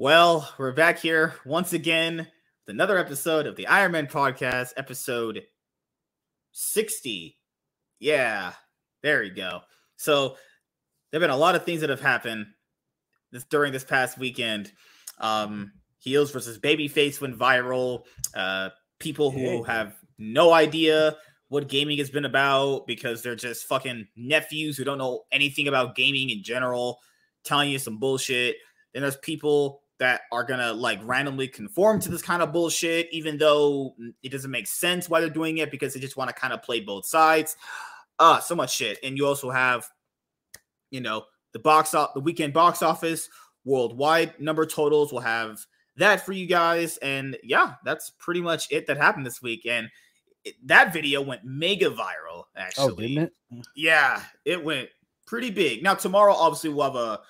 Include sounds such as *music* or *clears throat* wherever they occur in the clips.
Well, we're back here once again with another episode of the Iron Man podcast, episode 60. Yeah, there you go. So, there have been a lot of things that have happened this during this past weekend. Um, heels versus babyface went viral. Uh, people who have no idea what gaming has been about because they're just fucking nephews who don't know anything about gaming in general, telling you some bullshit. Then there's people that are gonna like randomly conform to this kind of bullshit, even though it doesn't make sense why they're doing it because they just want to kind of play both sides. Ah, uh, so much shit. And you also have, you know, the box off the weekend box office worldwide number totals. We'll have that for you guys. And yeah, that's pretty much it that happened this week. And it, that video went mega viral, actually. Oh, didn't it? Yeah, it went pretty big. Now tomorrow, obviously, we'll have a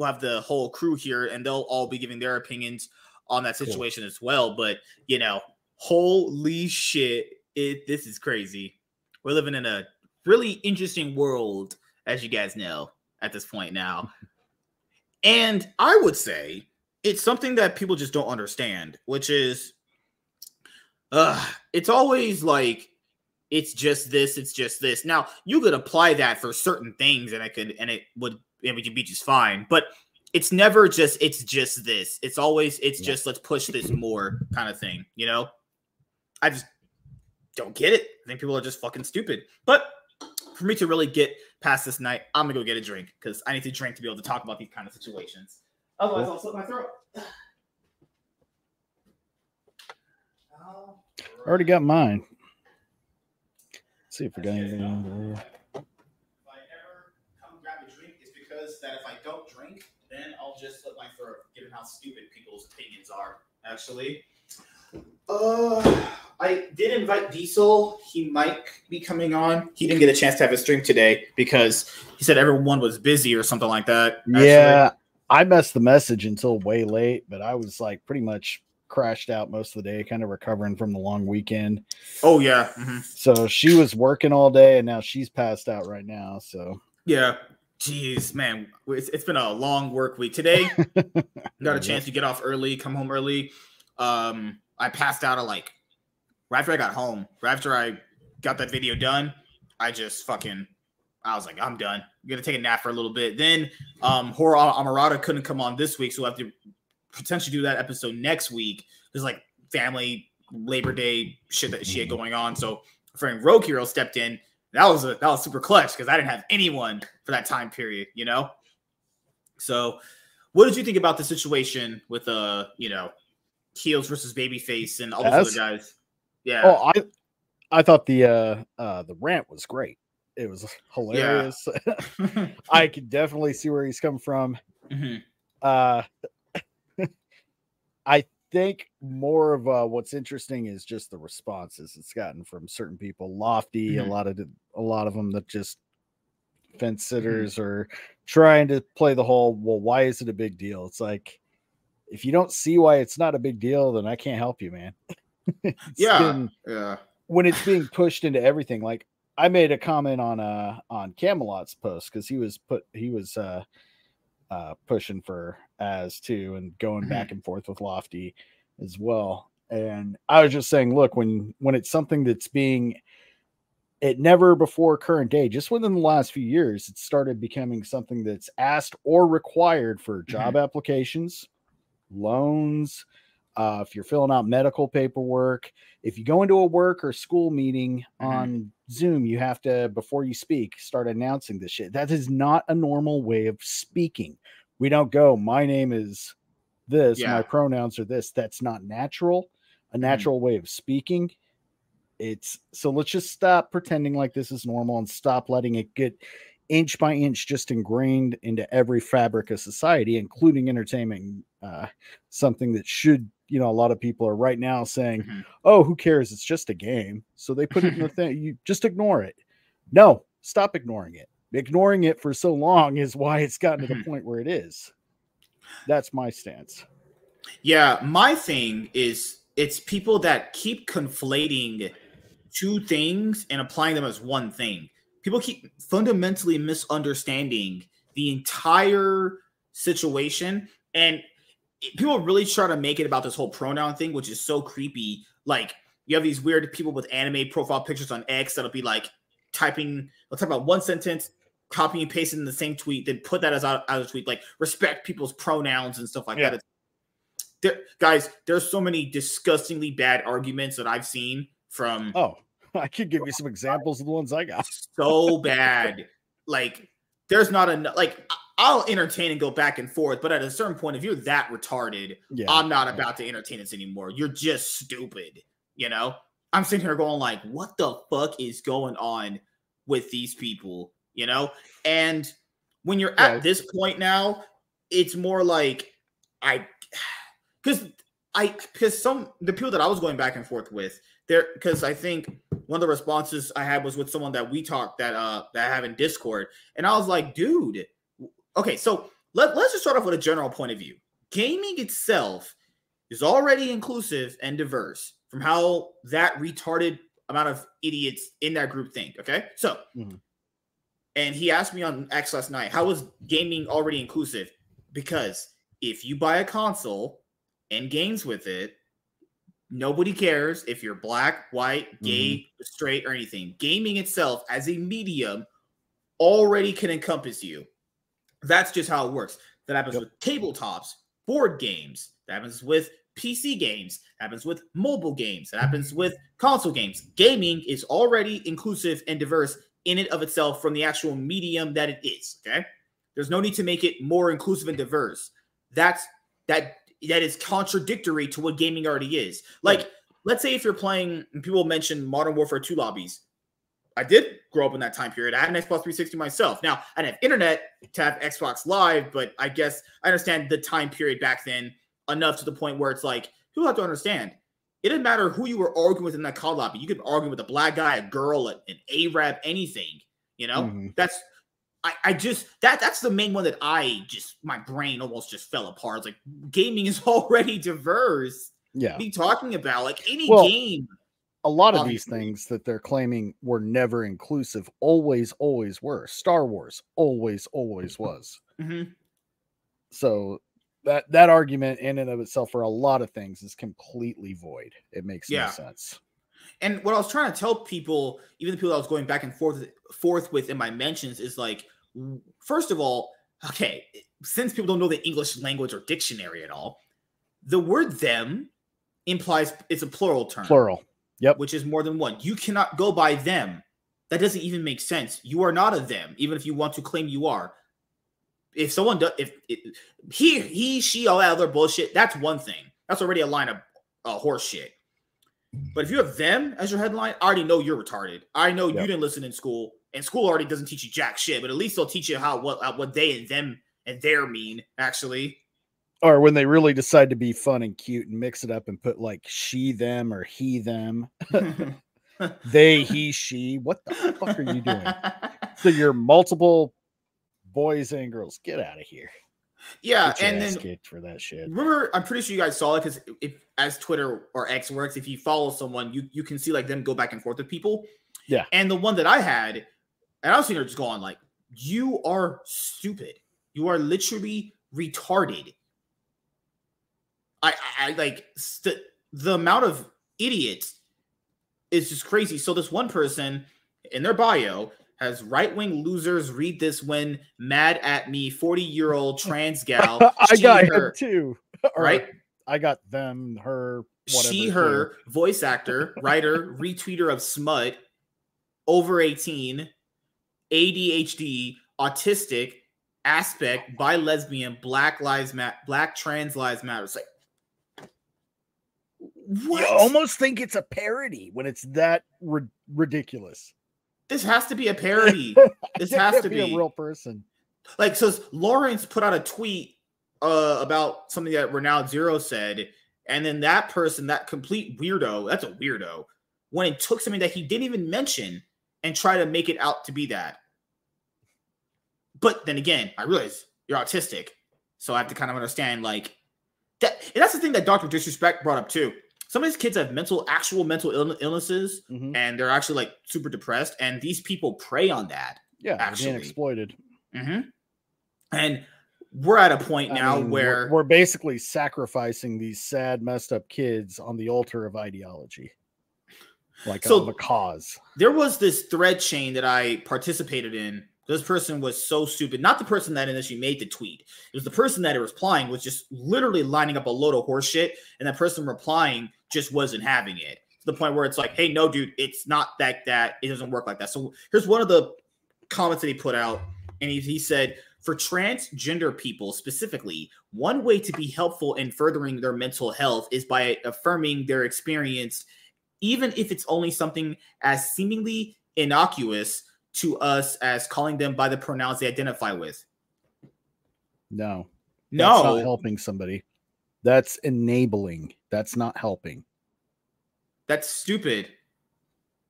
we'll have the whole crew here, and they'll all be giving their opinions on that situation cool. as well. But you know, holy shit, it this is crazy. We're living in a really interesting world, as you guys know, at this point now. *laughs* and I would say it's something that people just don't understand, which is uh it's always like it's just this, it's just this. Now you could apply that for certain things, and I could, and it would it would be just fine. But it's never just it's just this. It's always it's just let's push this more kind of thing. You know, I just don't get it. I think people are just fucking stupid. But for me to really get past this night, I'm gonna go get a drink because I need to drink to be able to talk about these kind of situations. Otherwise, I'll slit my throat. I already got mine. Let's see if we got anything that if I don't drink, then I'll just slit my throat, given how stupid people's opinions are. Actually, uh, I did invite Diesel. He might be coming on. He didn't get a chance to have his stream today because he said everyone was busy or something like that. Actually. Yeah, I messed the message until way late, but I was like pretty much crashed out most of the day, kind of recovering from the long weekend. Oh yeah. Mm-hmm. So she was working all day, and now she's passed out right now. So yeah, Jeez, man, it's, it's been a long work week today. *laughs* got a chance to get off early, come home early. Um, I passed out at like right after I got home. Right after I got that video done, I just fucking I was like, I'm done. I'm gonna take a nap for a little bit. Then um Horror Amarada couldn't come on this week, so we'll have to potentially do that episode next week. There's like family Labor Day shit that she had mm-hmm. going on. So friend Rogue Hero stepped in that was a that was super clutch because I didn't have anyone for that time period, you know. So, what did you think about the situation with uh, you know, heels versus babyface and all those other guys? Yeah. Oh, I I thought the uh uh the rant was great. It was hilarious. Yeah. *laughs* *laughs* I could definitely see where he's coming from. Mm-hmm. Uh *laughs* I think more of uh, what's interesting is just the responses it's gotten from certain people. Lofty, mm-hmm. a lot of a lot of them that just fence mm-hmm. sitters mm-hmm. are trying to play the whole. Well, why is it a big deal? It's like if you don't see why it's not a big deal, then I can't help you, man. *laughs* yeah, been, yeah. When it's being pushed into everything, like I made a comment on uh on Camelot's post because he was put he was uh uh, pushing for as too and going back mm-hmm. and forth with Lofty as well. And I was just saying, look, when when it's something that's being it never before current day, just within the last few years, it started becoming something that's asked or required for job mm-hmm. applications, loans, uh, if you're filling out medical paperwork, if you go into a work or school meeting mm-hmm. on Zoom, you have to, before you speak, start announcing this shit. That is not a normal way of speaking. We don't go, my name is this, yeah. my pronouns are this. That's not natural, a mm-hmm. natural mm-hmm. way of speaking. It's so let's just stop pretending like this is normal and stop letting it get inch by inch just ingrained into every fabric of society, including entertainment. Uh, something that should you know a lot of people are right now saying mm-hmm. oh who cares? It's just a game. So they put it in the *laughs* thing you just ignore it. No stop ignoring it. Ignoring it for so long is why it's gotten to the mm-hmm. point where it is. That's my stance. Yeah my thing is it's people that keep conflating two things and applying them as one thing. People keep fundamentally misunderstanding the entire situation and people really try to make it about this whole pronoun thing, which is so creepy. Like you have these weird people with anime profile pictures on X that'll be like typing, they'll talk about one sentence, copying and pasting in the same tweet, then put that as out as a tweet, like respect people's pronouns and stuff like Yeah. that. There, guys, there's so many disgustingly bad arguments that I've seen from Oh, *laughs* I could give you some examples of the ones I got. so bad. *laughs* Like, there's not enough. Like, I'll entertain and go back and forth, but at a certain point, if you're that retarded, Yeah. I'm not about to entertain this anymore. You're just stupid. You know, I'm sitting here going like, what the fuck is going on with these people? You know, and when you're at this point now, it's more like I, *sighs* because I because some the people that I was going back and forth with there because I think one of the responses I had was with someone that we talked that uh that I have in Discord, and I was like, dude, okay, so let, let's just start off with a general point of view. Gaming itself is already inclusive and diverse from how that retarded amount of idiots in that group think. Okay, so Mhm. and he asked me on X last night, how is gaming already inclusive? Because if you buy a console and games with it, nobody cares if you're black, white, gay, straight, or anything. Gaming itself as a medium already can encompass you. That's just how it works. That happens Yep. with tabletops, board games. That happens with PC games. That happens with mobile games. That happens with console games. Gaming is already inclusive and diverse in it of itself from the actual medium that it is. Okay. There's no need to make it more inclusive and diverse. That's that that is contradictory to what gaming already is. Like, let's say if you're playing, and people mention Modern Warfare 2 lobbies. I did grow up in that time period. I had an Xbox 360 myself. Now, I didn't have internet to have Xbox Live, but I guess I understand the time period back then enough to the point where it's like, people have to understand. It didn't matter who you were arguing with in that call lobby. You could argue with a black guy, a girl, an Arab, anything. You know, Mhm. that's I, I just that that's the main one that I just my brain almost just fell apart. It's like gaming is *laughs* already diverse. Yeah. What are you talking about? Like any Well, game. A lot of these things that they're claiming were never inclusive always, always were. Star Wars always, always was. Mhm. So that that argument in and of itself for a lot of things is completely void. It makes Yeah. no sense. And what I was trying to tell people, even the people I was going back and forth forth with in my mentions, is like, first of all, okay, since people don't know the English language or dictionary at all, the word them implies it's a plural term. Plural. Yep. which is more than one. You cannot go by them. That doesn't even make sense. You are not a them, even if you want to claim you are. If someone does, if it, he, he, she, all that other bullshit, that's one thing. That's already a line of uh, horse shit. But if you have them as your headline, I already know you're retarded. I know you didn't listen in school, and school already doesn't teach you jack shit. But at least they'll teach you how what uh, what they and them and their mean. Actually, Or when they really decide to be fun and cute and mix it up and put like she, them, or he, them, *laughs* they, he, she. What the fuck are you doing? So you're multiple boys and girls. Get out of here. yeah, and then kicked for that shit. Remember, I'm pretty sure you guys saw it because if as Twitter or X works, if you follow someone, you you can see like them go back and forth with people. Yeah. And the one that I had, and I was sitting there just going like, "You are stupid. You are literally retarded." I I, like st- the amount of idiots is just crazy. So this one person in their bio has right wing losers read this when mad at me, 40 year old *laughs* trans gal. *laughs* I she, got her, too. *laughs* Right? I got them, her, whatever. she, too. her, voice actor, writer, retweeter of smut, over 18, ADHD, autistic, aspect, bi lesbian, black lives matter, black trans lives matter. It's like, what? You almost think it's a parody when it's that ri- ridiculous. this has to be a parody. *laughs* This has to be. a real person. like so Lawrence put out a tweet uh about something that Renowned Zero said, and then that person, that complete weirdo, that's a weirdo, went and took something that he didn't even mention and tried to make it out to be that. But then again, I realize you're autistic, so I have to kind of understand like that. And that's the thing that Doctor Disrespect brought up too. Some of these kids have mental, actual mental Ill- illnesses, Mhm. and they're actually like super depressed, and these people prey on that. Yeah, actually. being exploited. hmm And we're at a point I now mean, where we're, we're basically sacrificing these sad, messed up kids on the altar of ideology, like So- a cause. there was this thread chain that I participated in. This person was so stupid. Not the person that initially made the tweet. It was the person that it was replying was just literally lining up a load of horseshit, and that person replying just wasn't having it. To the point where it's like, hey, no, dude, it's not that that it doesn't work like that. So here's one of the comments that he put out, and he, he said, for transgender people specifically, one way to be helpful in furthering their mental health is by affirming their experience, even if it's only something as seemingly innocuous to us as calling them by the pronouns they identify with. No, No, helping somebody. That's enabling. That's not helping. that's stupid.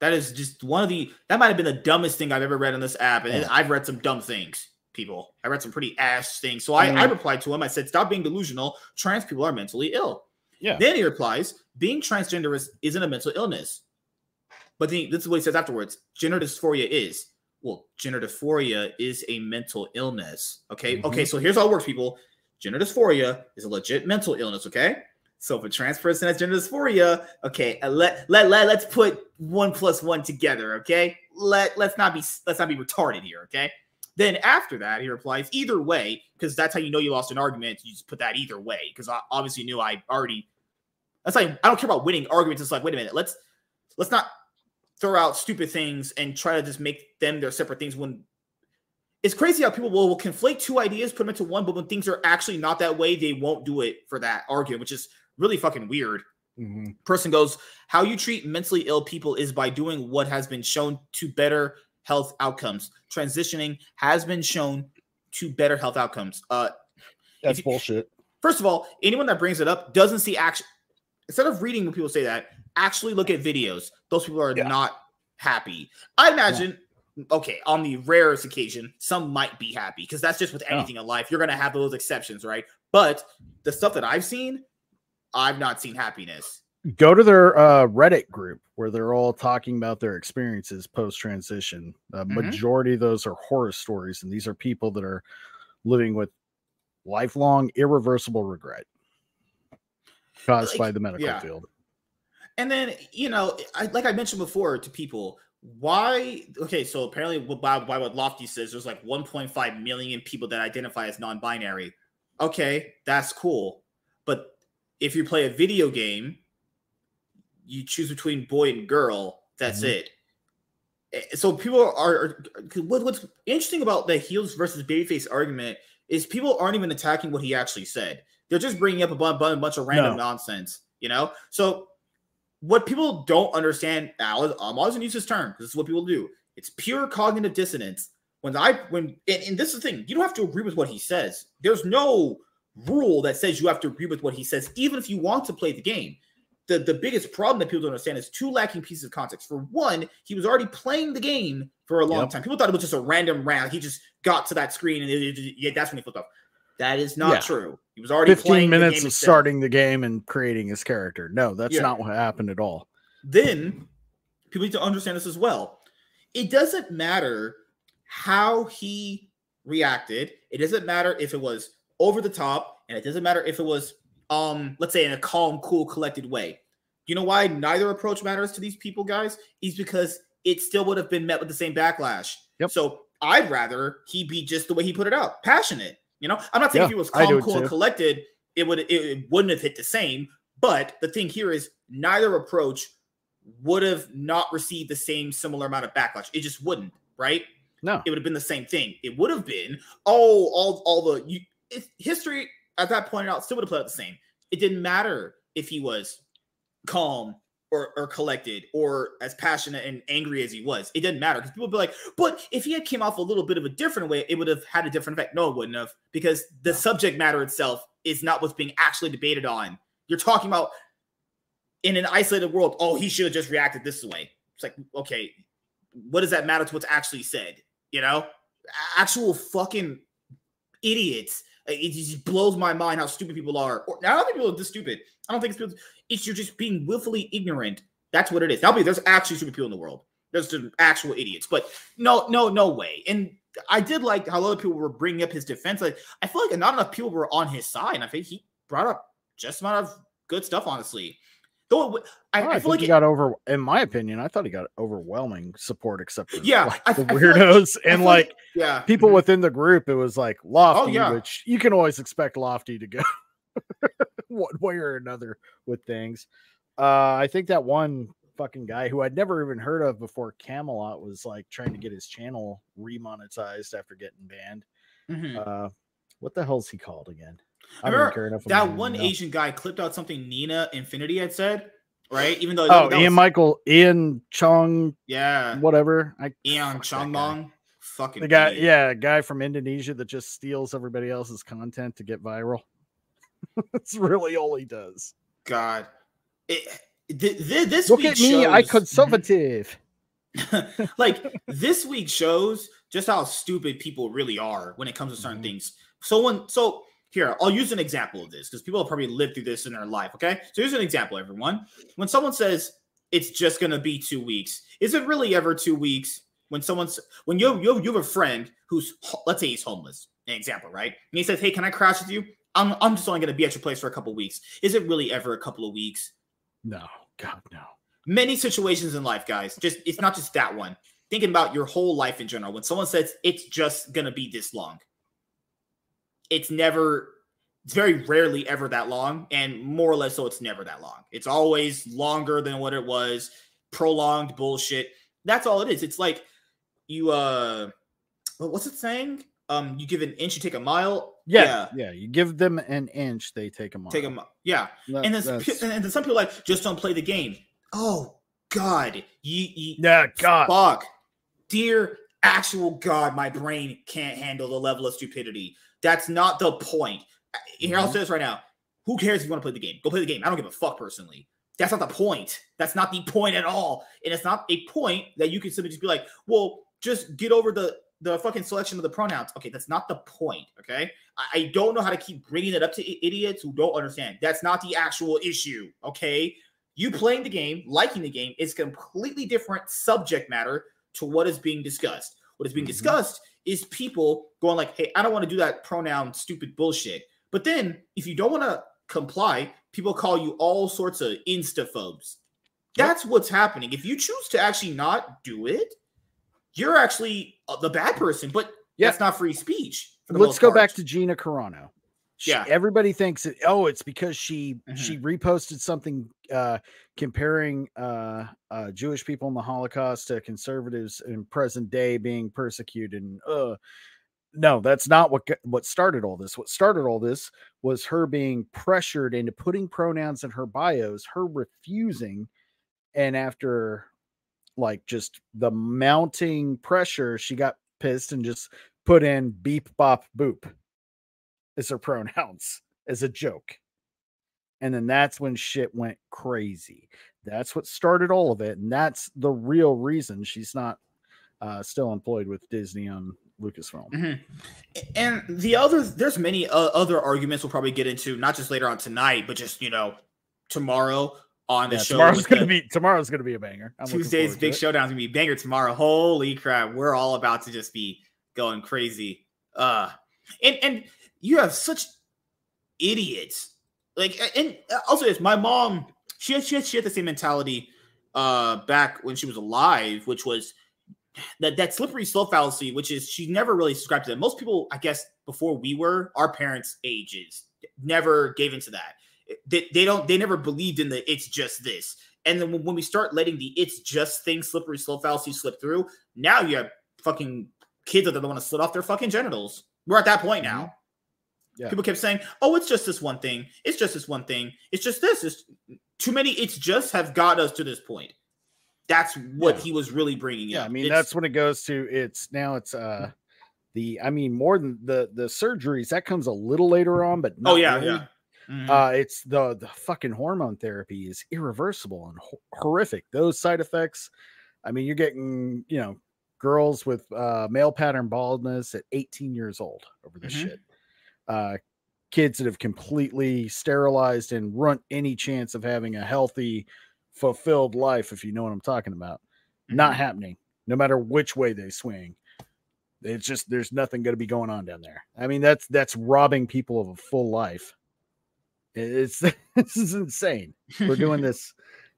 That is just one of the that might have been the dumbest thing I've ever read on this app. And Yeah. I've read some dumb things, people. I read some pretty ass things. So I, I I replied to him. I said, Stop being delusional. Trans people are mentally ill. Yeah. Then he replies, being transgender is, isn't a mental illness. But then this is what he says afterwards. Gender dysphoria is. Well, gender dysphoria is a mental illness. Okay. Mhm. Okay. So here's how it works, people. Gender dysphoria is a legit mental illness. Okay. So if a trans person has gender dysphoria, okay, uh, let let let let's put one plus one together. Okay. Let let's not be let's not be retarded here. Okay. Then after that, he replies, either way, because that's how you know you lost an argument. You just put that either way, because I obviously knew I already. That's like I don't care about winning arguments. It's like, wait a minute, let's let's not throw out stupid things and try to just make them their separate things. When it's crazy how people will, will conflate two ideas, put them into one, but when things are actually not that way, they won't do it for that argument, which is really fucking weird Mhm. person goes, How you treat mentally ill people is by doing what has been shown to better health outcomes. Transitioning has been shown to better health outcomes. Uh, That's you- bullshit. first of all, anyone that brings it up doesn't see action. Instead of reading when people say that, actually look at videos. Those people are Yeah. not happy. I imagine, okay, on the rarest occasion, some might be happy because that's just with anything in life. You're going to have those exceptions, right? But the stuff that I've seen, I've not seen happiness. Go to their uh, Reddit group where they're all talking about their experiences post transition. The Mhm. majority of those are horror stories, and these are people that are living with lifelong, irreversible regret caused Like, by the medical yeah. field. And then, you know, I, like I mentioned before to people, why? Okay, so apparently, by, by what Lofty says, there's like 1.5 million people that identify as non binary. Okay, that's cool. But if you play a video game, you choose between boy and girl, that's Mhm. it. Eh, So people are, are what, what's interesting about the heels versus babyface argument is people aren't even attacking what he actually said. They're just bringing up a bunch, bunch of random No. nonsense, you know. So what people don't understand, I'm always gonna use this term because this is what people do. It's pure cognitive dissonance. When I when and, and this is the thing, you don't have to agree with what he says. There's no rule that says you have to agree with what he says, even if you want to play the game. The, the biggest problem that people don't understand is two lacking pieces of context. For one, he was already playing the game for a long Yep. time. People thought it was just a random round. He just got to that screen and it, it- yeah, that's when he flipped off. That is not Yeah. true. He was already 15 playing the minutes of starting the game and creating his character. No, that's Yeah. not what happened at all. then people need to understand this as well. It doesn't matter how he reacted. It doesn't matter if it was over the top, and it doesn't matter if it was, um, let's say, in a calm, cool, collected way. You know why neither approach matters to these people, guys? Is because it still would have been met with the same backlash. Yep. So I'd rather he be just the way he put it out, passionate. You know, I'm not saying if he was calm, cool, and collected, it would it, it wouldn't have hit the same. But the thing here is neither approach would have not received the same similar amount of backlash. It just wouldn't, right? No. It would have been the same thing. It would have been, oh, all all the you, it, history at that point out still would have played out the same. It didn't matter if he was calm or, or collected or as passionate and angry as he was. It didn't matter because people would be like, but if he had came off a little bit of a different way, it would have had a different effect. No, it wouldn't have because the subject matter itself is not what's being actually debated on. You're talking about in an isolated world. Oh, he should have just reacted this way. It's like, okay, what does that matter to what's actually said? You know, actual fucking idiots. It just blows my mind how stupid people are. Or, I don't think people are this stupid. I don't think it's people. It's you're just being willfully ignorant. That's what it is. Now, there's actually stupid people in the world. There's some actual idiots, but no, no, no way. And I did like how other people were bringing up his defense. Like I feel like not enough people were on his side. And I think he brought up just a amount of good stuff, honestly. Though it, I, Oh, I, I, feel like he it- got over. In my opinion, I thought he got overwhelming support, except for Yeah, like, I- the feel like- weirdos and feel like yeah, people mhm. within the group. It was like Lofty, yeah. which you can always expect Lofty to go *laughs* one way or another with things. Uh, I think that one fucking guy who I'd never even heard of before Camelot was like trying to get his channel remonetized after getting banned. Mhm. Uh, what the hell's he called again? I don't remember enough that one know. Asian guy clipped out something Nina Infinity had said, right? Even though Oh, Ian was- Michael, Ian Cheong, yeah, whatever. I Ian guy. Chongmong, fucking The guy, idiot. yeah, guy from Indonesia that just steals everybody else's content to get viral. *laughs* That's really all he does. God, it, th- th- this Look week at me, I shows- Mhm. conservative. *laughs* like this week shows just how stupid people really are when it comes to certain Mhm. things. So when so here, I'll use an example of this because people have probably lived through this in their life. Okay, so here's an example, everyone. When someone says it's just gonna be two weeks, is it really ever two weeks? When someone's when you you have, you have a friend who's let's say he's homeless, an example, right? And he says, "Hey, can I crash with you? I'm I'm just only gonna be at your place for a couple weeks. Is it really ever a couple of weeks? No, God, no. many situations in life, guys. Just it's not just that one. Thinking about your whole life in general. When someone says it's just gonna be this long, it's never. It's very rarely ever that long, and more or less so, it's never that long. It's always longer than what it was. Prolonged bullshit. That's all it is. It's like you. uh What's it saying? Um, you give an inch, you take a mile. Yeah, yeah. You give them an inch, they take them off. take a mile. Yeah, and then and then some people are like just don't play the game. Oh God, you, you yeah, God. fuck, dear actual God, my brain can't handle the level of stupidity. That's not the point. Here, I'll Mhm. say this right now. Who cares if you want to play the game? Go play the game. I don't give a fuck personally. That's not the point. That's not the point at all. And it's not a point that you can simply just be like, well, just get over the the fucking selection of the pronouns. Okay, that's not the point. Okay, I, I don't know how to keep bringing it up to i- idiots who don't understand. That's not the actual issue. Okay, you playing the game, liking the game is completely different subject matter to what is being discussed. What is being Mhm. discussed is people going like, "Hey, I don't want to do that pronoun stupid bullshit." But then if you don't want to comply, people call you all sorts of instaphobes. Yep. That's what's happening. If you choose to actually not do it, you're actually uh, the bad person. But Yeah. that's not free speech. Let's go part. back to Gina Carano. She- Yeah. everybody thinks it, oh, it's because she Mhm. she reposted something uh comparing uh uh Jewish people in the Holocaust to conservatives in present day being persecuted and uh no, that's not what what started all this. What started all this was her being pressured into putting pronouns in her bios, her refusing, and after like just the mounting pressure, she got pissed and just put in beep bop boop as her *laughs* pronouns as a joke. And then that's when shit went crazy. That's what started all of it. And that's the real reason she's not uh, still employed with Disney on Lucasfilm. Mhm. And the other, there's many uh, other arguments we'll probably get into, not just later on tonight, but just you know tomorrow on the Yeah, show. tomorrow's gonna the- be tomorrow's gonna be a banger. I'm Tuesday's big it. showdown is gonna be banger tomorrow. Holy crap, we're all about to just be going crazy. Uh and and you have such idiots. Like and also this, my mom, she had, she had she had the same mentality uh back when she was alive, which was that that slippery slope fallacy, which is she never really subscribed to that. Most people, I guess, before we were, our parents' ages, never gave into that. They, they don't they never believed in the it's just this. And then when, we start letting the it's just thing slippery slope fallacy slip through, now you have fucking kids that don't want to slit off their fucking genitals. We're at that point now. Yeah. People kept saying, "Oh, it's just this one thing. It's just this one thing. It's just this. It's too many. It's just have got us to this point." That's what Yeah. he was really bringing Yeah. I mean It's- that's when it goes to it's now it's uh the I mean more than the the surgeries that comes a little later on, but oh yeah, really. yeah. Mhm. Uh, it's the the fucking hormone therapy is irreversible and ho- horrific. Those side effects. I mean, you're getting you know girls with uh, male pattern baldness at 18 years old over this Mhm. shit. Uh, kids that have completely sterilized and runt any chance of having a healthy, fulfilled life. If you know what I'm talking about, not Mhm. happening. No matter which way they swing. It's just there's nothing going to be going on down there. I mean, that's that's robbing people of a full life. It's *laughs* this is insane. We're doing *laughs* this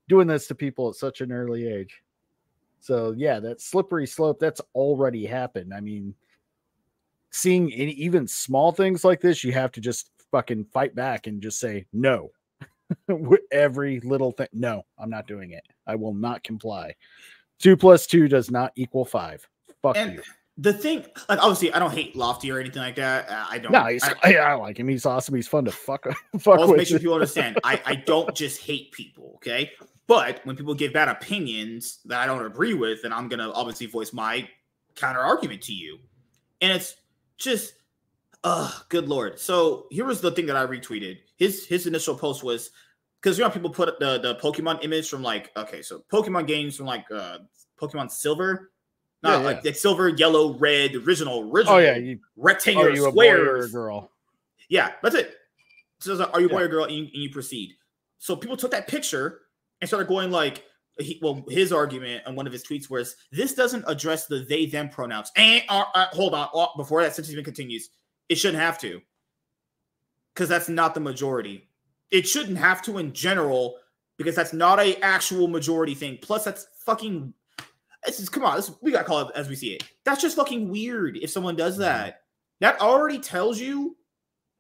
doing this to people at such an early age. So yeah, that slippery slope that's already happened. I mean, seeing any, even small things like this, you have to just fucking fight back and just say no. *laughs* Every little thing. No, I'm not doing it. I will not comply. Two plus two does not equal five. Fuck and you. The thing, like, obviously, I don't hate Lofty or anything like that. I don't. No, he's, I, I, like him. He's awesome. He's fun to fuck. *laughs* fuck with. Make sure people understand. I, I don't just hate people. Okay, but when people give bad opinions that I don't agree with, then I'm gonna obviously voice my counter argument to you. And it's just uh good lord. So here was the thing that I retweeted. His his initial post was because you know people put the the Pokemon image from like okay, so Pokemon games from like uh Pokemon Silver. Not yeah, yeah. like the silver, yellow, red, original, original. Oh yeah, you, rectangular are you squares. A boy or a girl. Yeah, that's it. So like, are you a boy or girl? And you, and you proceed. So people took that picture and started going like, he, well, his argument on one of his tweets was this doesn't address the they them pronouns. And uh, uh, hold on, oh, before that sentence even continues, it shouldn't have to, because that's not the majority. It shouldn't have to in general, because that's not a actual majority thing. Plus, that's fucking. This is come on. This, we gotta call it as we see it. That's just fucking weird. If someone does that, that already tells you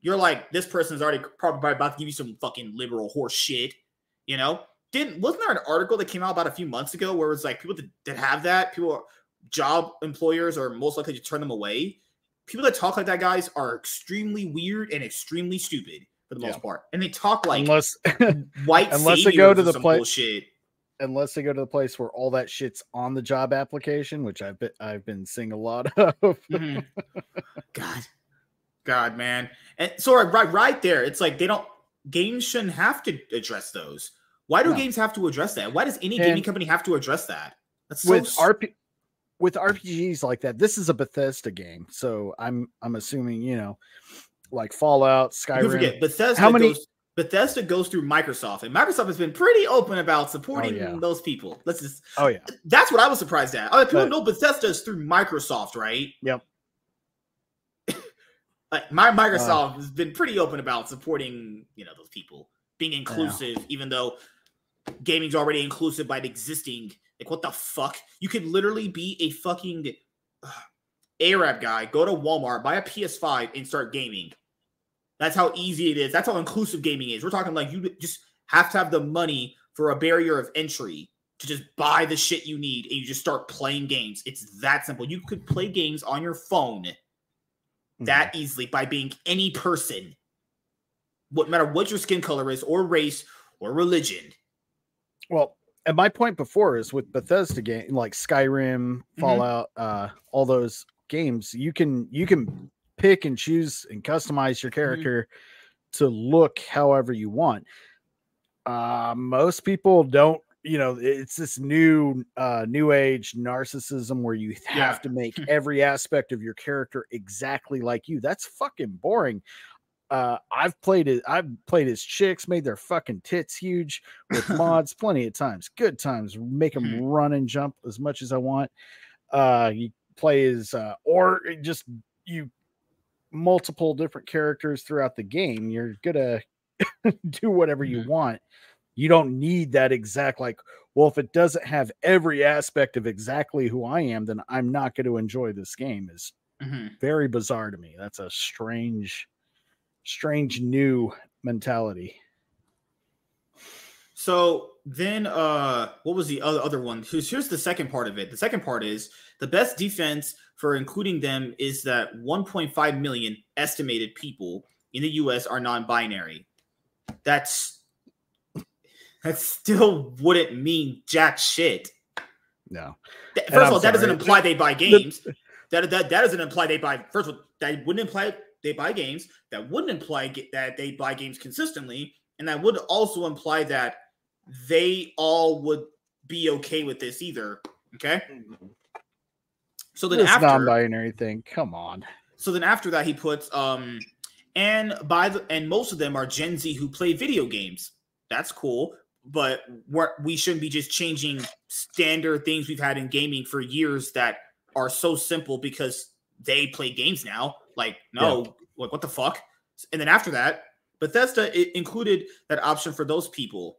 you're like this person's already probably about to give you some fucking liberal horse shit. You know, didn't wasn't there an article that came out about a few months ago where it's like people that, that have that people job employers are most likely to turn them away people that talk like that guys are extremely weird and extremely stupid for the most yeah. part and they talk like unless *laughs* white unless they go to the place unless they go to the place where all that shit's on the job application which i've been i've been seeing a lot *laughs* of mm-hmm. god god man and so right right there it's like they don't games shouldn't have to address those why do no. games have to address that? Why does any and gaming company have to address that? That's so with RP with RPGs like that. This is a Bethesda game, so I'm I'm assuming you know, like Fallout, Skyrim. You forget Bethesda. How many? Goes, Bethesda goes through Microsoft, and Microsoft has been pretty open about supporting oh, yeah. those people. Let's just. Oh yeah. That's what I was surprised at. Oh, people but, know Bethesda is through Microsoft, right? Yep. *laughs* like my Microsoft uh, has been pretty open about supporting, you know, those people being inclusive, yeah. even though gaming's already inclusive by existing. Like, what the fuck? You could literally be a fucking *sighs* uh, Arab guy, go to Walmart, buy a PS5, and start gaming. That's how easy it is. That's how inclusive gaming is. We're talking like you just have to have the money for a barrier of entry to just buy the shit you need and you just start playing games. It's that simple. You could play games on your phone mm-hmm. that easily by being any person. What matter what your skin color is, or race, or religion. Well, and my point before is with Bethesda game like Skyrim, mm-hmm. Fallout, mm-hmm. uh, all those games, you can you can pick and choose and customize your mm-hmm. character mm-hmm. to look however you want. Uh, most people don't you know it's this new uh new age narcissism where you *laughs* have yeah. to make *laughs* every aspect of your character exactly like you that's fucking boring uh, I've played it. I've played as chicks, made their fucking tits huge with *laughs* mods plenty of times. Good times. Make them mm-hmm. run and jump as much as I want. Uh, you play as, uh, or just you multiple different characters throughout the game. You're gonna *laughs* do whatever you mm-hmm. want. You don't need that exact like. Well, if it doesn't have every aspect of exactly who I am, then I'm not going to enjoy this game. Is mm-hmm. very bizarre to me. That's a strange strange new mentality. So then uh what was the other other one? Here's, here's the second part of it. The second part is the best defense for including them is that 1.5 million estimated people in the US are non-binary. That's that still wouldn't mean jack shit. No. First of all, that doesn't imply they buy games. that, that that doesn't imply they buy first of all, that wouldn't imply they buy games. That wouldn't imply that they buy games consistently, and that would also imply that they all would be okay with this either. Okay. So then this after non-binary thing, come on. So then after that, he puts um, and by the and most of them are Gen Z who play video games. That's cool, but we're, we shouldn't be just changing standard things we've had in gaming for years that are so simple because they play games now. Like, no, yeah. like what the fuck? And then after that, Bethesda it included that option for those people.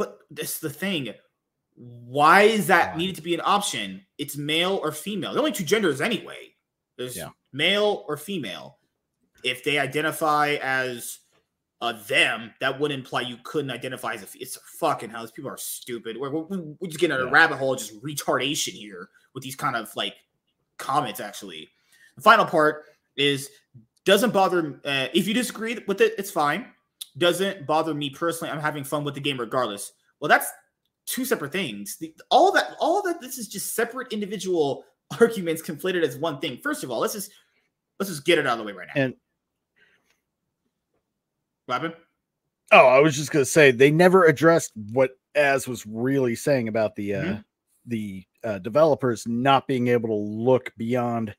But this is the thing. Why is that needed to be an option? It's male or female. The only two genders anyway. There's yeah. male or female. If they identify as uh, them, that would imply you couldn't identify as a. It's a fucking These People are stupid. We're, we're, we're just getting a yeah. rabbit hole, just retardation here with these kind of like comments. Actually, the final part is doesn't bother. Uh, if you disagree with it, it's fine. Doesn't bother me personally. I'm having fun with the game regardless. Well, that's two separate things. The, all that, all that. This is just separate individual *laughs* arguments conflated as one thing. First of all, let's just let's just get it out of the way right now. And Robin? Oh, I was just gonna say they never addressed what As was really saying about the uh mm-hmm. the uh, developers not being able to look beyond.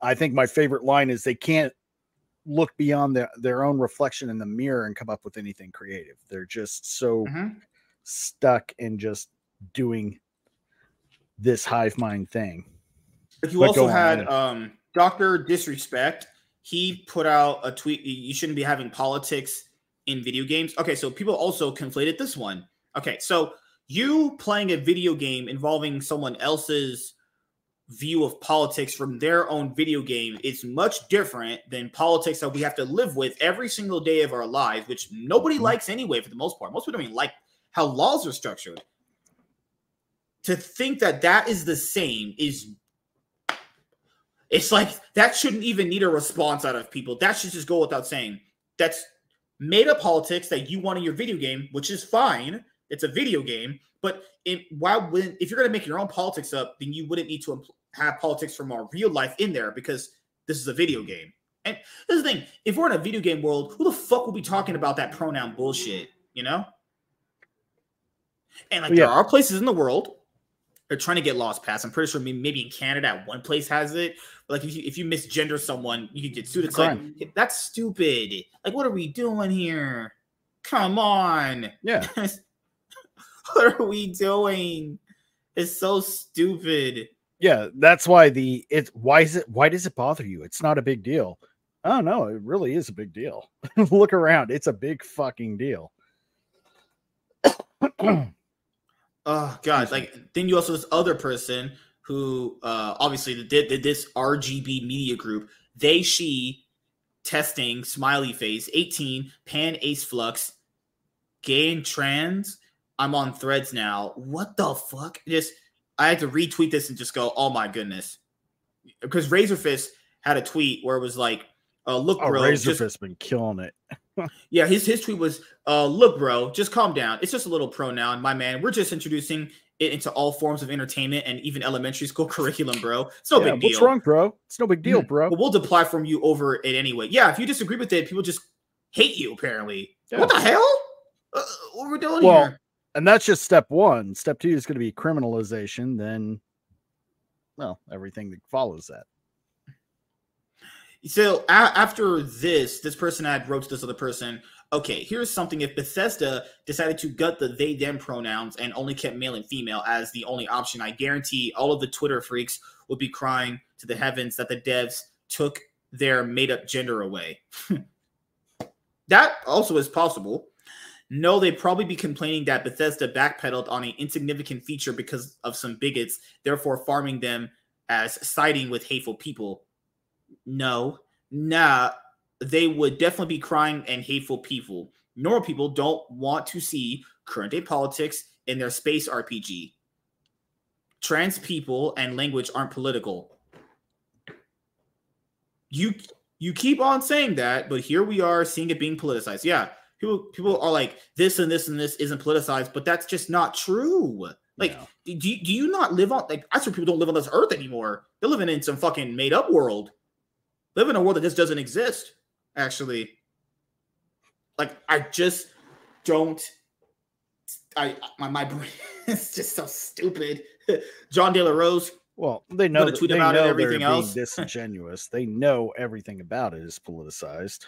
I think my favorite line is they can't look beyond their, their own reflection in the mirror and come up with anything creative. They're just so mm-hmm. stuck in just doing this hive mind thing. But you but also had um, Dr. Disrespect. He put out a tweet. You shouldn't be having politics in video games. Okay, so people also conflated this one. Okay, so you playing a video game involving someone else's view of politics from their own video game is much different than politics that we have to live with every single day of our lives, which nobody mm-hmm. likes anyway, for the most part. Most people don't even like how laws are structured. To think that that is the same is it's like that shouldn't even need a response out of people. That should just go without saying. That's made up politics that you want in your video game, which is fine. It's a video game, but in, why when if you're going to make your own politics up, then you wouldn't need to impl- have politics from our real life in there because this is a video game. And this is the thing: if we're in a video game world, who the fuck will be talking about that pronoun bullshit? You know? And like yeah. there are places in the world they're trying to get laws passed. I'm pretty sure maybe in Canada, one place has it. But like if you if you misgender someone, you can get sued. It's like that's stupid. Like what are we doing here? Come on. Yeah. *laughs* *laughs* what are we doing? It's so stupid. Yeah, that's why the it's why is it why does it bother you? It's not a big deal. Oh no, it really is a big deal. *laughs* Look around, it's a big fucking deal. *coughs* Oh god! Like then you also this other person who uh obviously did, did this RGB media group. They she testing smiley face 18 pan ace flux gay and trans. I'm on threads now. What the fuck? Just I had to retweet this and just go, oh my goodness, because Razorfist had a tweet where it was like, uh, "Look, oh, bro, Razorfist just, been killing it." *laughs* yeah, his his tweet was, uh, "Look, bro, just calm down. It's just a little pronoun, my man. We're just introducing it into all forms of entertainment and even elementary school *laughs* curriculum, bro. It's no yeah, big deal. What's wrong, bro? It's no big deal, mm-hmm. bro. But we'll deplatform you over it anyway. Yeah, if you disagree with it, people just hate you. Apparently, yeah. what the hell? Uh, what we're doing well, here? And that's just step one. Step two is going to be criminalization. Then, well, everything that follows that. So a- after this, this person had wrote to this other person. Okay, here's something. If Bethesda decided to gut the they them pronouns and only kept male and female as the only option, I guarantee all of the Twitter freaks would be crying to the heavens that the devs took their made up gender away. *laughs* that also is possible. No, they'd probably be complaining that Bethesda backpedaled on an insignificant feature because of some bigots, therefore farming them as siding with hateful people. No, nah, they would definitely be crying and hateful people. Normal people don't want to see current day politics in their space RPG. Trans people and language aren't political. You you keep on saying that, but here we are seeing it being politicized. Yeah, people people are like this and this and this isn't politicized, but that's just not true. Like, no. do, do you not live on like I swear people don't live on this earth anymore. They're living in some fucking made up world live in a world that just doesn't exist. Actually, like I just don't. I my my brain *laughs* is just so stupid. *laughs* Jon Del Arroz. Well, they know that, tweet they about know it, everything else. *laughs* disingenuous. they know everything about it is politicized.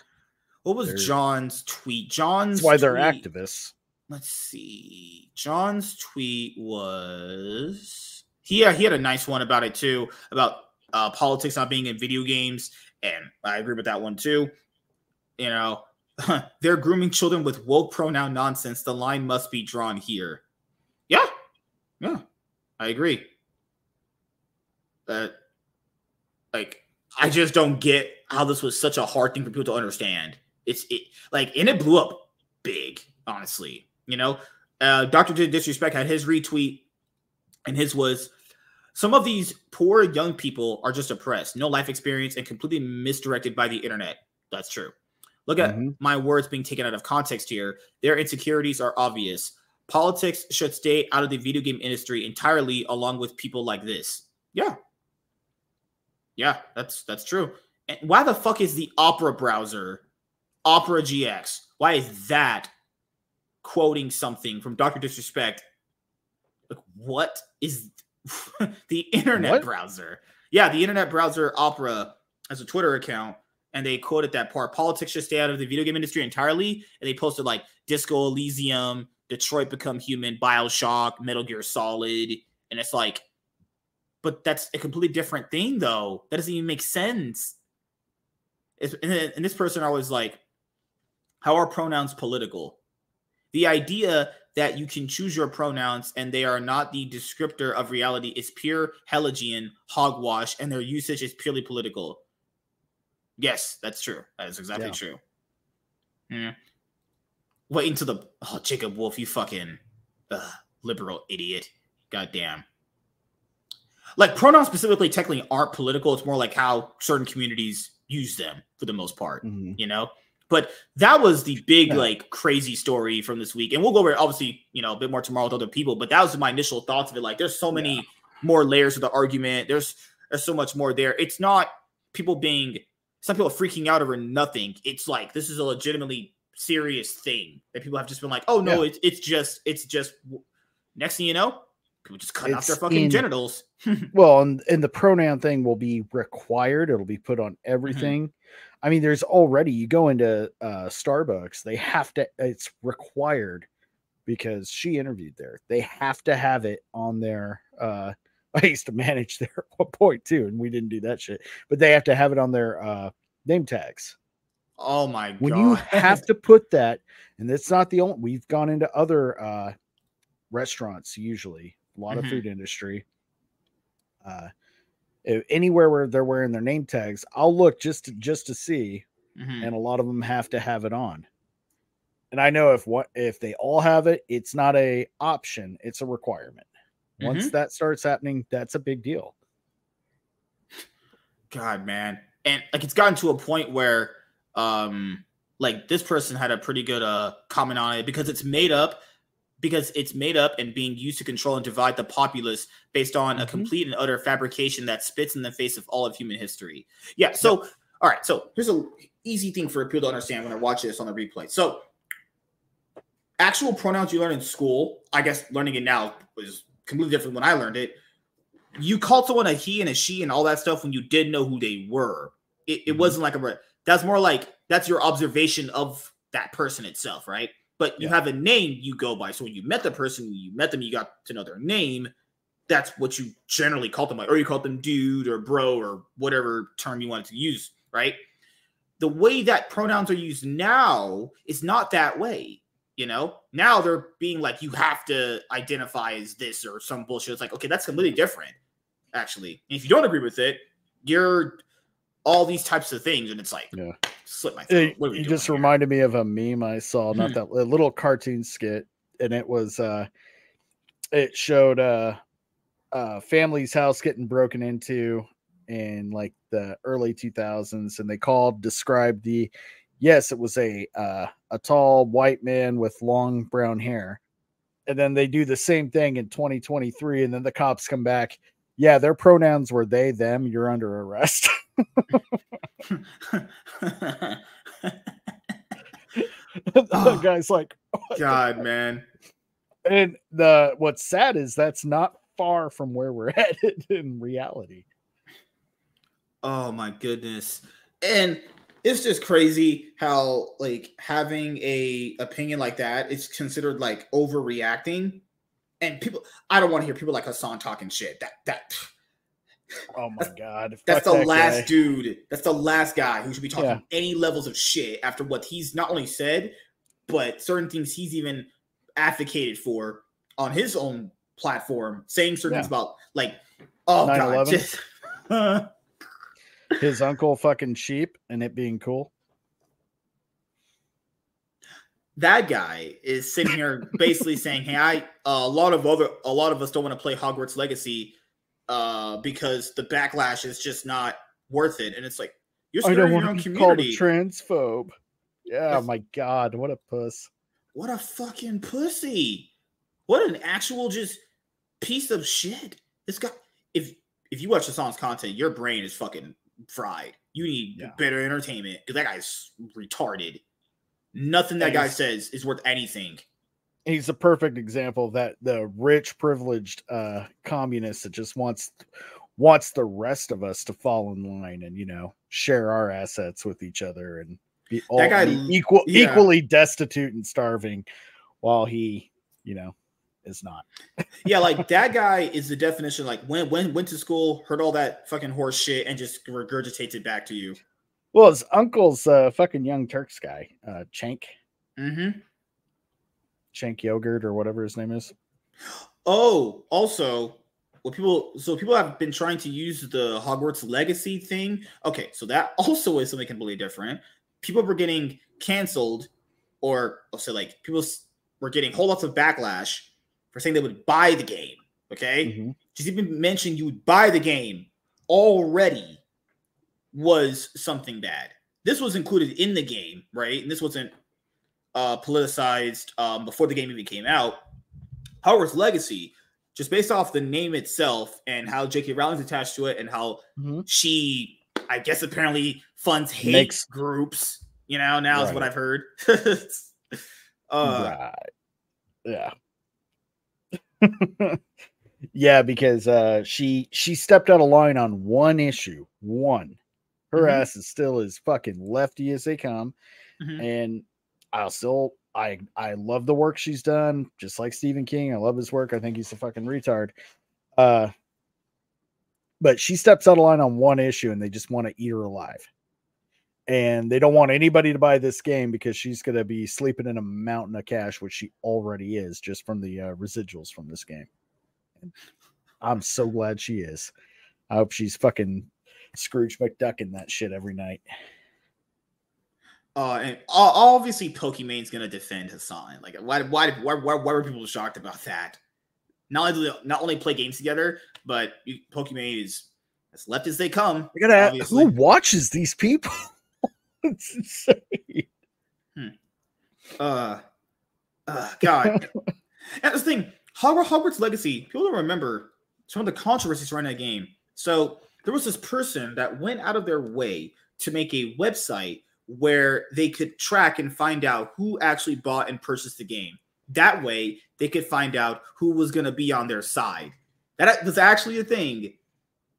What was they're, John's tweet? John's that's why they're activists. Let's see. John's tweet was he. Yeah, he had a nice one about it too. About uh, politics not being in video games, and I agree with that one too. You know, *laughs* they're grooming children with woke pronoun nonsense. The line must be drawn here. Yeah, yeah, I agree. That, like, I just don't get how this was such a hard thing for people to understand. It's it like, and it blew up big, honestly. You know, uh, Doctor Disrespect had his retweet, and his was some of these poor young people are just oppressed, no life experience, and completely misdirected by the internet. That's true. Look at mm-hmm. my words being taken out of context here. Their insecurities are obvious. Politics should stay out of the video game industry entirely, along with people like this. Yeah. Yeah, that's that's true. And why the fuck is the Opera browser, Opera GX? Why is that quoting something from Dr. Disrespect? Like, what is *laughs* the internet what? browser. Yeah, the internet browser Opera has a Twitter account, and they quoted that part. Politics should stay out of the video game industry entirely, and they posted like Disco Elysium, Detroit Become Human, Bioshock, Metal Gear Solid, and it's like, but that's a completely different thing, though. That doesn't even make sense. It's, and, and this person always like, how are pronouns political? The idea that you can choose your pronouns and they are not the descriptor of reality is pure Hegelian hogwash and their usage is purely political. Yes, that's true. That is exactly yeah. true. Yeah. Wait until the oh Jacob Wolf, you fucking uh, liberal idiot. Goddamn. Like pronouns specifically technically aren't political. It's more like how certain communities use them for the most part. Mm-hmm. You know? But that was the big, yeah. like, crazy story from this week. And we'll go over obviously, you know, a bit more tomorrow with other people. But that was my initial thoughts of it. Like, there's so many yeah. more layers of the argument. There's there's so much more there. It's not people being some people freaking out over nothing. It's like this is a legitimately serious thing that people have just been like, oh no, yeah. it's it's just it's just next thing you know, people just cut it's off their fucking in, genitals. *laughs* well, and, and the pronoun thing will be required. It'll be put on mm-hmm. everything. Mm-hmm. I mean, there's already you go into uh, Starbucks, they have to. It's required because she interviewed there. They have to have it on their. Uh, *laughs* I used to manage there at one point too, and we didn't do that shit. But they have to have it on their uh, name tags. Oh my god! When you have to put that, and it's not the only. We've gone into other uh, restaurants usually, a lot mm-hmm. of food industry. Uh, anywhere where they're wearing their name tags, I'll look just to, just to see, mm-hmm. and a lot of them have to have it on. And I know if what if they all have it, it's not a option; it's a requirement. Mm-hmm. Once that starts happening, that's a big deal. God, man, and like it's gotten to a point where, um, like this person had a pretty good uh comment on it because it's made up because it's made up and being used to control and divide the populace based on mm-hmm. a complete and utter fabrication that spits in the face of all of human history. Yeah. So, yep. all right. So here's a easy thing for people to understand when I watch this on the replay. So, actual pronouns you learn in school, I guess learning it now was completely different when I learned it. You called someone a he and a she and all that stuff when you did know who they were. It, it mm-hmm. wasn't like a. That's more like that's your observation of that person itself, right? But you yeah. have a name you go by. So when you met the person, you met them, you got to know their name. That's what you generally call them, like, or you call them dude or bro or whatever term you wanted to use, right? The way that pronouns are used now is not that way. You know, now they're being like, you have to identify as this or some bullshit. It's like, okay, that's completely mm-hmm. different, actually. And if you don't agree with it, you're all these types of things. And it's like, yeah slip my throat. It, you just here? reminded me of a meme I saw, not hmm. that a little cartoon skit, and it was uh it showed uh uh family's house getting broken into in like the early 2000s and they called described the yes it was a uh a tall white man with long brown hair and then they do the same thing in 2023 and then the cops come back yeah their pronouns were they them you're under arrest *laughs* the oh, guy's like, God, man. And the what's sad is that's not far from where we're *laughs* headed in reality. Oh my goodness. And it's just crazy how like having a opinion like that is considered like overreacting. And people I don't want to hear people like Hasan talking shit. That that Oh my god. That's Fuck the that last guy. dude. That's the last guy who should be talking Yeah. any levels of shit after what he's not only said, but certain things he's even advocated for on his own platform, saying certain Yeah. things about like, oh god, 9/11? just *laughs* His uncle fucking sheep and it being cool. That guy is sitting here basically *laughs* saying, "Hey, I a lot of other a lot of us don't want to play Hogwarts Legacy uh because the backlash is just not worth it." And it's like you're I don't your want own to be called a transphobe. Yeah, my god, what a puss. What a fucking pussy. What an actual just piece of shit. This guy if if you watch the song's content, your brain is fucking fried. You need Yeah. better entertainment because that guy's retarded. Nothing that guy says is worth anything. He's a perfect example of that the rich, privileged uh communist that just wants wants the rest of us to fall in line and you know share our assets with each other and be all That guy equal yeah. equally destitute and starving while he, you know, is not. *laughs* yeah, like that guy is the definition. Like when when went to school, heard all that fucking horse shit, and just regurgitates it back to you. Well, his uncle's uh fucking young Turks guy, uh Chank, Mm-hmm. Chank yogurt or whatever his name is. Oh, also, what people so people have been trying to use the Hogwarts Legacy thing. Okay, so that *laughs* also is something completely different. People were getting canceled, or I'll say like people were getting whole lots of backlash for saying they would buy the game. Okay, Mhm. just even mention you would buy the game already was something bad. This was included in the game, right? And this wasn't uh, politicized um, before the game even came out. Hogwarts Legacy, just based off the name itself and how J.K. Rowling's attached to it, and how Mhm. she, I guess, apparently funds hate Makes- groups. You know, now is what I've heard. *laughs* uh, right. Yeah. *laughs* yeah, because uh she she stepped out of line on one issue. One. Her Mhm. ass is still as fucking lefty as they come. mhm. And I'll still I I love the work she's done, just like Stephen King. I love his work. I think he's a fucking retard. Uh but she steps out of line on one issue and they just want to eat her alive. And they don't want anybody to buy this game because she's going to be sleeping in a mountain of cash, which she already is just from the uh, residuals from this game. And I'm so glad she is. I hope she's fucking Scrooge McDuck in that shit every night. Uh, and obviously, Pokimane's gonna defend Hasan. Like, why, why, why, why, were people shocked about that? Not only do they not only play games together, but you- Pokimane is as left as they come. I gotta Obviously. who watches these people? *laughs* it's insane. Uh, uh God. *laughs* and the thing, Hogwarts, Hogwarts Legacy. People don't remember some of the controversies around that game. So there was this person that went out of their way to make a website where they could track and find out who actually bought and purchased the game. That way, they could find out who was going to be on their side. That was actually a thing.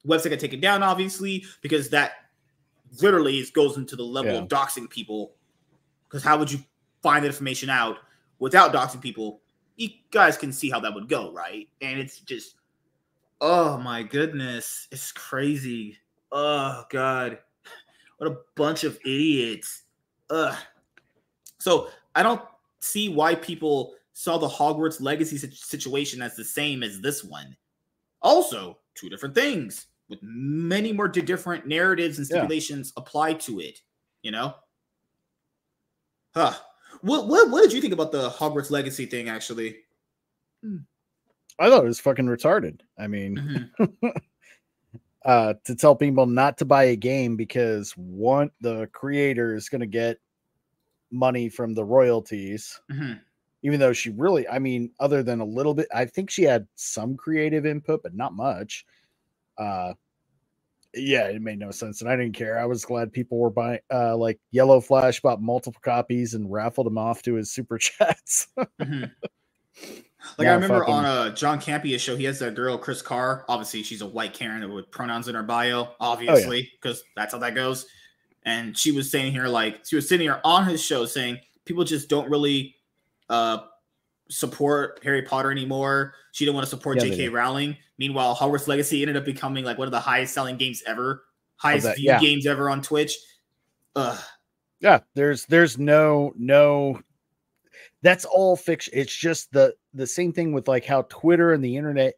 Website got taken down, obviously, because that literally is- goes into the level Yeah. of doxing people. Because how would you find the information out without doxing people? You guys can see how that would go, right? And it's just, oh my goodness, it's crazy. Oh god, what a bunch of idiots. Ugh. So I don't see why people saw the Hogwarts Legacy situation as the same as this one. Also, two different things with many more different narratives and Yeah. stipulations applied to it. You know. Huh. What what what did you think about the Hogwarts Legacy thing? Actually. Hmm. I thought it was fucking retarded. I mean, Mhm. *laughs* uh to tell people not to buy a game because one the creator is going to get money from the royalties Mhm. even though she really i mean other than a little bit i think she had some creative input but not much uh yeah it made no sense and i didn't care i was glad people were buying uh like yellow flash bought multiple copies and raffled them off to his super *laughs* chats Mhm. *laughs* Like I remember fucking- on a John Campea's show, he has that girl Chris Carr. Obviously, she's a white Karen with pronouns in her bio. Obviously, because that's how that goes. And she was saying here, like she was sitting here on his show saying people just don't really uh support Harry Potter anymore. She didn't want to support Yeah, J.K. Rowling. Meanwhile, Hogwarts Legacy ended up becoming like one of the highest selling games ever, highest viewed yeah. games ever on Twitch. Ugh. Yeah, there's there's no no that's all fiction. It's just the the same thing with like how Twitter and the internet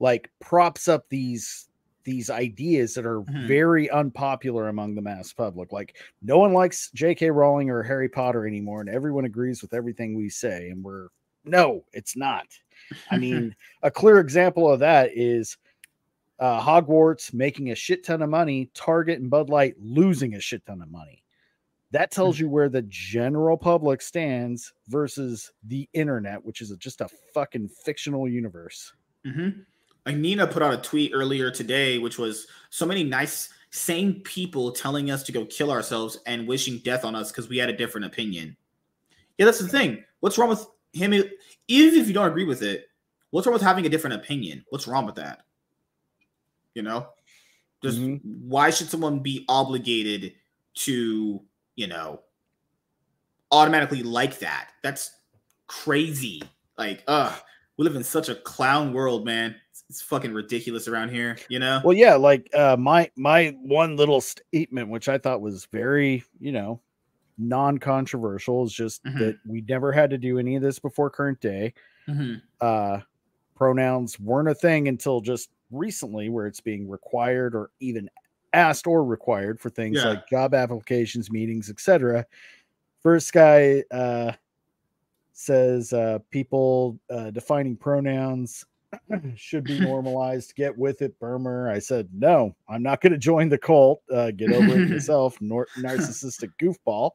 like props up these these ideas that are Mhm. very unpopular among the mass public. Like no one likes J.K. Rowling or Harry Potter anymore, and everyone agrees with everything we say. And we're no, it's not. I mean, *laughs* a clear example of that is uh, Hogwarts making a shit ton of money, Target and Bud Light losing a shit ton of money. That tells you where the general public stands versus the internet, which is a, just a fucking fictional universe. Mm-hmm. Like Nina put out a tweet earlier today, which was so many nice, sane people telling us to go kill ourselves and wishing death on us because we had a different opinion. Yeah, that's the thing. What's wrong with him? Even if you don't agree with it, what's wrong with having a different opinion? What's wrong with that? You know, just Mhm. why should someone be obligated to, you know, automatically like that? That's crazy. Like, uh, we live in such a clown world, man. It's, it's fucking ridiculous around here, you know? Well, yeah, like uh, my my one little statement, which I thought was very, you know, non-controversial, is just Mhm. that we never had to do any of this before current day. Mhm. uh, pronouns weren't a thing until just recently, where it's being required or even asked or required for things Yeah. like job applications, meetings, etc. First guy uh, says uh, people uh, defining pronouns *clears throat* should be *laughs* normalized. Get with it, Burmer. I said no. I'm not going to join the cult. Uh, get over it *laughs* yourself, nor- narcissistic goofball.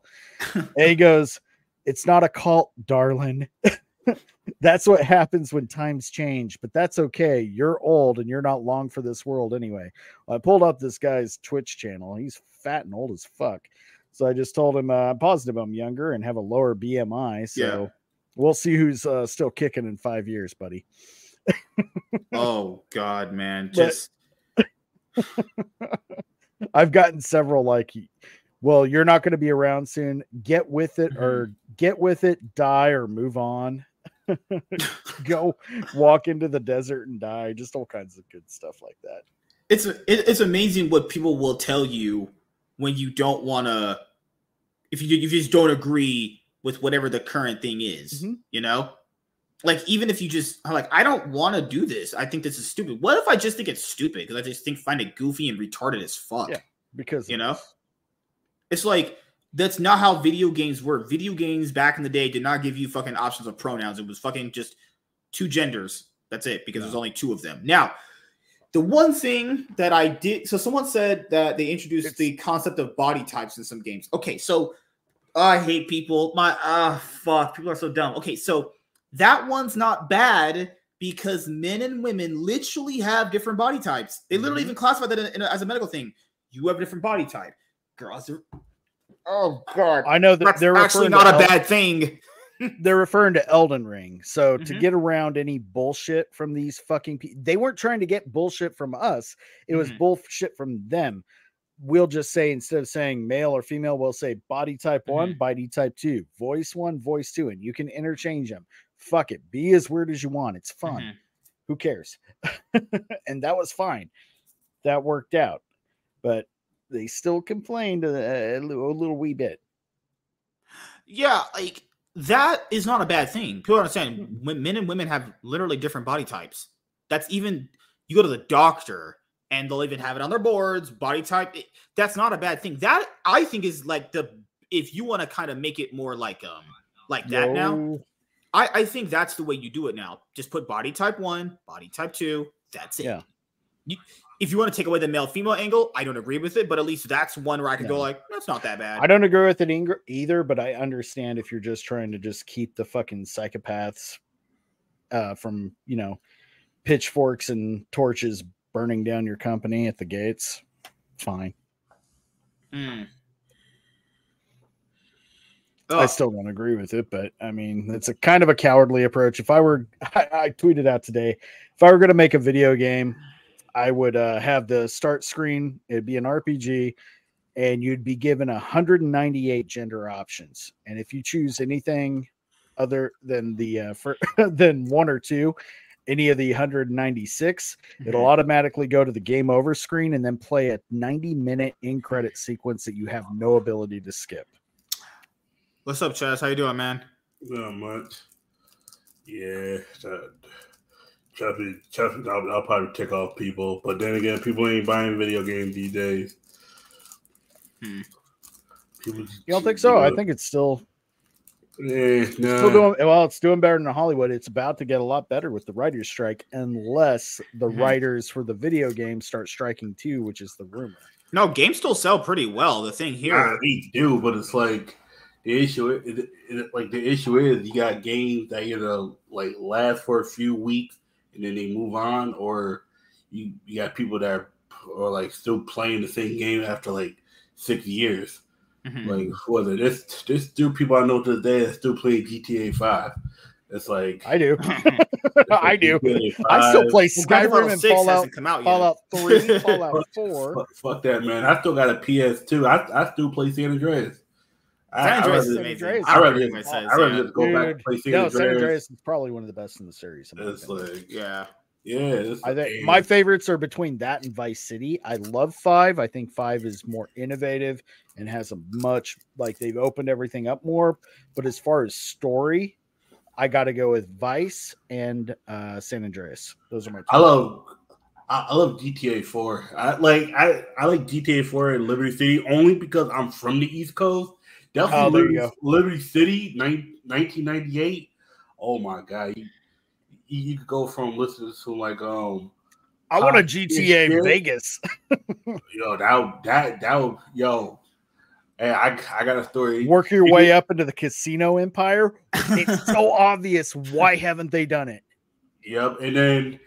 And he goes, "It's not a cult, darling." *laughs* *laughs* that's what happens when times change, but that's okay. You're old and you're not long for this world anyway. I pulled up this guy's Twitch channel. He's fat and old as fuck. So I just told him uh, I'm positive I'm younger and have a lower BMI. So Yeah. we'll see who's uh, still kicking in five years, buddy. *laughs* oh God, man. Just *laughs* I've gotten several like, well, you're not going to be around soon. Get with it or get with it, die or move on. *laughs* Go walk into the desert and die. Just all kinds of good stuff like that. it's it, it's amazing what people will tell you when you don't want to if you if you just don't agree with whatever the current thing is Mhm. you know like even if you just are like i don't want to do this i think this is stupid what if i just think it's stupid because i just think find it goofy and retarded as fuck Yeah. Because you know it's like that's not how video games work. Video games back in the day did not give you fucking options of pronouns. It was fucking just two genders. That's it because there's only two of them. Now the one thing that i did so someone said that they introduced It's- the concept of body types in some games. Okay so i hate people. My ah fuck people are so dumb. Okay so that one's not bad because men and women literally have different body types. They literally Mhm. even classify that in, in as a medical thing. You have a different body type. Girls are oh god I know that that's they're actually not a El- bad thing *laughs* they're referring to Elden Ring. So to Mhm. get around any bullshit from these fucking people, they weren't trying to get bullshit from us. It was Mhm. bullshit from them. We'll just say instead of saying male or female, we'll say body type one, Mhm. body type two, voice one, voice two, and you can interchange them. Fuck it, be as weird as you want. It's fun. Mhm. Who cares? *laughs* and that was fine. That worked out, but they still complained a, a little, wee bit. yeah like that is not a bad thing people understand when men and women have literally different body types that's even you go to the doctor and they'll even have it on their boards body type it- that's not a bad thing that i think is like the if you want to kind of make it more like um like that now I, I think that's the way you do it now. Just put body type one, body type two. That's it. Yeah. You, if you want to take away the male female angle, I don't agree with it, but at least that's one where I could go like, that's not that bad. I don't agree with it either, but I understand if you're just trying to just keep the fucking psychopaths uh, from, you know, pitchforks and torches burning down your company at the gates. Fine. Mm. I still don't agree with it, but I mean, it's a kind of a cowardly approach. If I were, *laughs* I, I tweeted out today, if I were going to make a video game, I would uh, have the start screen. It'd be an RPG, and you'd be given 198 gender options. And if you choose anything other than the uh, for *laughs* than one or two, any of the 196, it'll Mhm. automatically go to the game over screen and then play a 90 minute in credit sequence that you have no ability to skip. What's up, Chaz? How you doing, man? Not much. Yeah, that, trust me, trust me, I'll, I'll probably tick off people. But then again, people ain't buying video games these days. Hmm. People just- You don't think so? I think it's still Eh, nah. still doing well. It's doing better than Hollywood. It's about to get a lot better with the writers' strike, unless the Mhm. writers for the video game start striking too, which is the rumor. No, games still sell pretty well. The thing here, Nah, they do, but it's like the issue. It, it, like the issue is, you got games that either like last for a few weeks and then they move on, or you you got people that are, are like still playing the same game after like six years. Mhm. Like was it this this still people I know to this day that still play GTA Five. It's like I do. like *laughs* *laughs* I do. I still 5. play Well, Grand Theft Auto Skyrim and Fallout, hasn't come out yet. Fallout Three, *laughs* Fallout Four. Fuck, fuck that man. I still got a PS2. I, I still play San Andreas. I, San Andreas is rather- San amazing. Andreas. I rather Everybody just, says, I rather yeah. just go back and play San No, San Andreas is probably one of the best in the series. in my It's opinion. like, Yeah. yeah, I think and- my favorites are between that and Vice City. I love five. I think five is more innovative and has a much like they've opened everything up more. But as far as story, I got to go with Vice and uh, San Andreas. Those are my. Two. I love I, I love GTA 4. I like I, I like GTA 4 and Liberty City only because I'm from the East Coast. Definitely Oh, Liberty, Liberty City, nine, 1998. Oh my god. You, you, could go from listening to like um I want a GTA. Vegas. *laughs* yo that that that would yo hey I I got a story. Work your You way up into the casino empire. It's so *laughs* obvious. Why haven't they done it? Yep, and then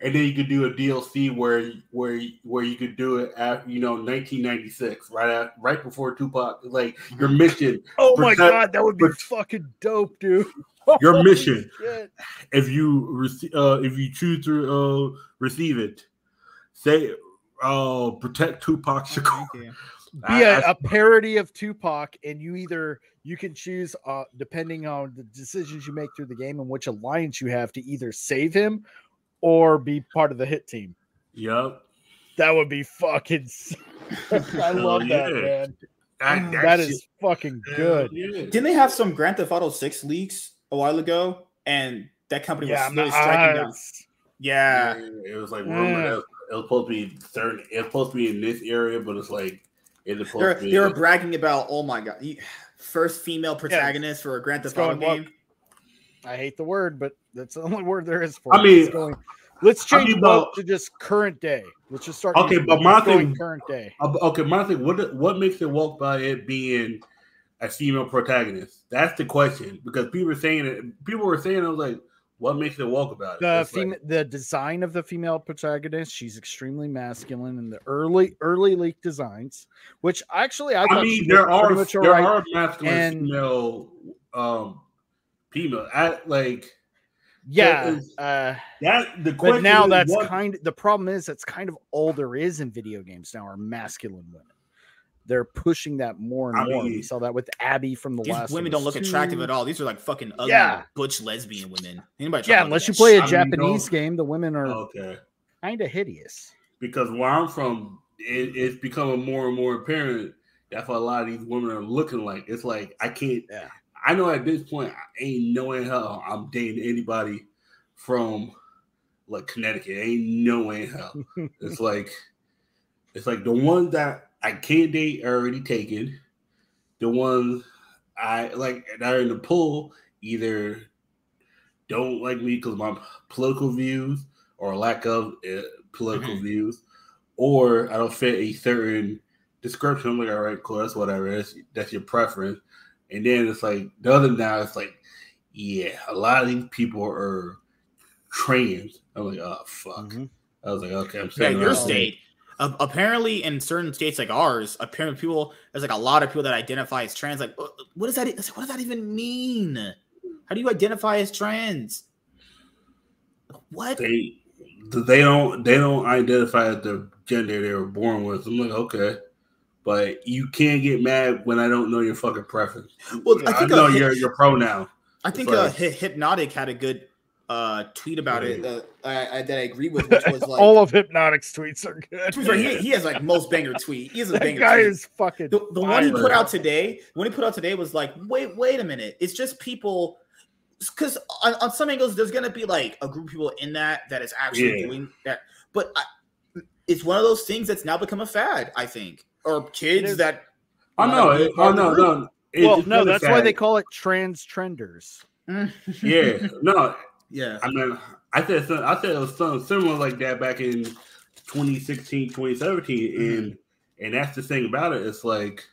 and then you could do a DLC where where where you could do it at you know 1996, right at right before Tupac. Like your mission, Oh my Protect- god, that would be prot- fucking dope, dude. *laughs* Your mission. shit. if you receive uh, if you choose to uh, receive it, say uh, protect Tupac Shakur. Thank you. *laughs* be a I- I- a parody of Tupac, and you either you can choose, uh, depending on the decisions you make through the game and which alliance you have, to either save him or be part of the hit team. Yep. That would be fucking. *laughs* I Hell love that, man. Ah. That, That shit- fucking good. yeah. Didn't they have some Grand Theft Auto 6 leaks a while ago? And that company was Yeah, really striking down. Yeah. Yeah, it was like Yeah. Mm. it was supposed to be certain. It was supposed to be in this area, but it's like it's supposed They're, to be. they were bragging about, oh my God, first female protagonist for a Grand It's Theft Auto going game. I hate the word, but that's the only *laughs* word there is for it. I it. mean- going, let's I change mean, woke but- to just current day. Let's just start. Okay, but my Let's go in thing- current day. Uh, Okay, my thing. What what makes it walk by it being a female protagonist? That's the question. Because people were saying it. People were saying, I was like, what makes it walk about it? the It's like- the design of the female protagonist she's extremely masculine in the early early leak designs which actually i, I mean, there are there alright. are masculine and- female um female. At like yeah is- uh that. The question but now is that's what- kind the problem is that's kind of all there is in video games now are masculine women they're pushing that more and I more we saw that with abby from the These last women don't Us look attractive at all. These are like fucking ugly, Yeah. butch lesbian women. Anybody yeah unless you play that a I japanese no- game the women are Okay. kind of hideous because where I'm from, it, it's becoming more and more apparent that's what a lot of these women are looking like. It's like I can't. Yeah. I know at this point, I ain't no in hell I'm dating anybody from like Connecticut. I Ain't no in hell. it's like it's like the ones that I can't date are already taken. The ones I like that are in the pool either don't like me because my political views or lack of uh, political Mhm. views, or I don't fit a certain description. I'm like, all right, cool, that's whatever. That's that's your preference. And then it's like the other now, it's like, yeah, a lot of these people are trans. I'm like, oh fuck. Mhm. I was like, okay, I'm Yeah, saying your around. state. Uh, apparently, in certain states like ours, apparently people there's like a lot of people that identify as trans. Like, what does that? What does that even mean? How do you identify as trans? What? They they don't they don't identify as the gender they were born with. I'm like, okay. But you can't get mad when I don't know your fucking preference. Well, I I, think know a- your your pronoun. I think It's uh, Hypnotic had a good uh, tweet about it uh, I, I, that I agree with, which was *laughs* like, All of Hypnotic's tweets are good. to be he, he has like most banger *laughs* tweet. He has a that banger guy tweet. is fucking. the, the one he put out today, the one he put out today was like, wait, wait a minute. It's just people because on, on some angles, there's gonna be like a group of people in that that is actually Yeah. doing that. But I, it's one of those things that's now become a fad, I think. Or kids is. that oh, I know. It, oh no, no. It- Well, no, really that's why they call it trans trenders. Mm. Yeah, no. *laughs* yeah. I mean, I said some- I said it was something similar like that back in 2016, 2017, mm-hmm. and and that's the thing about it. It's like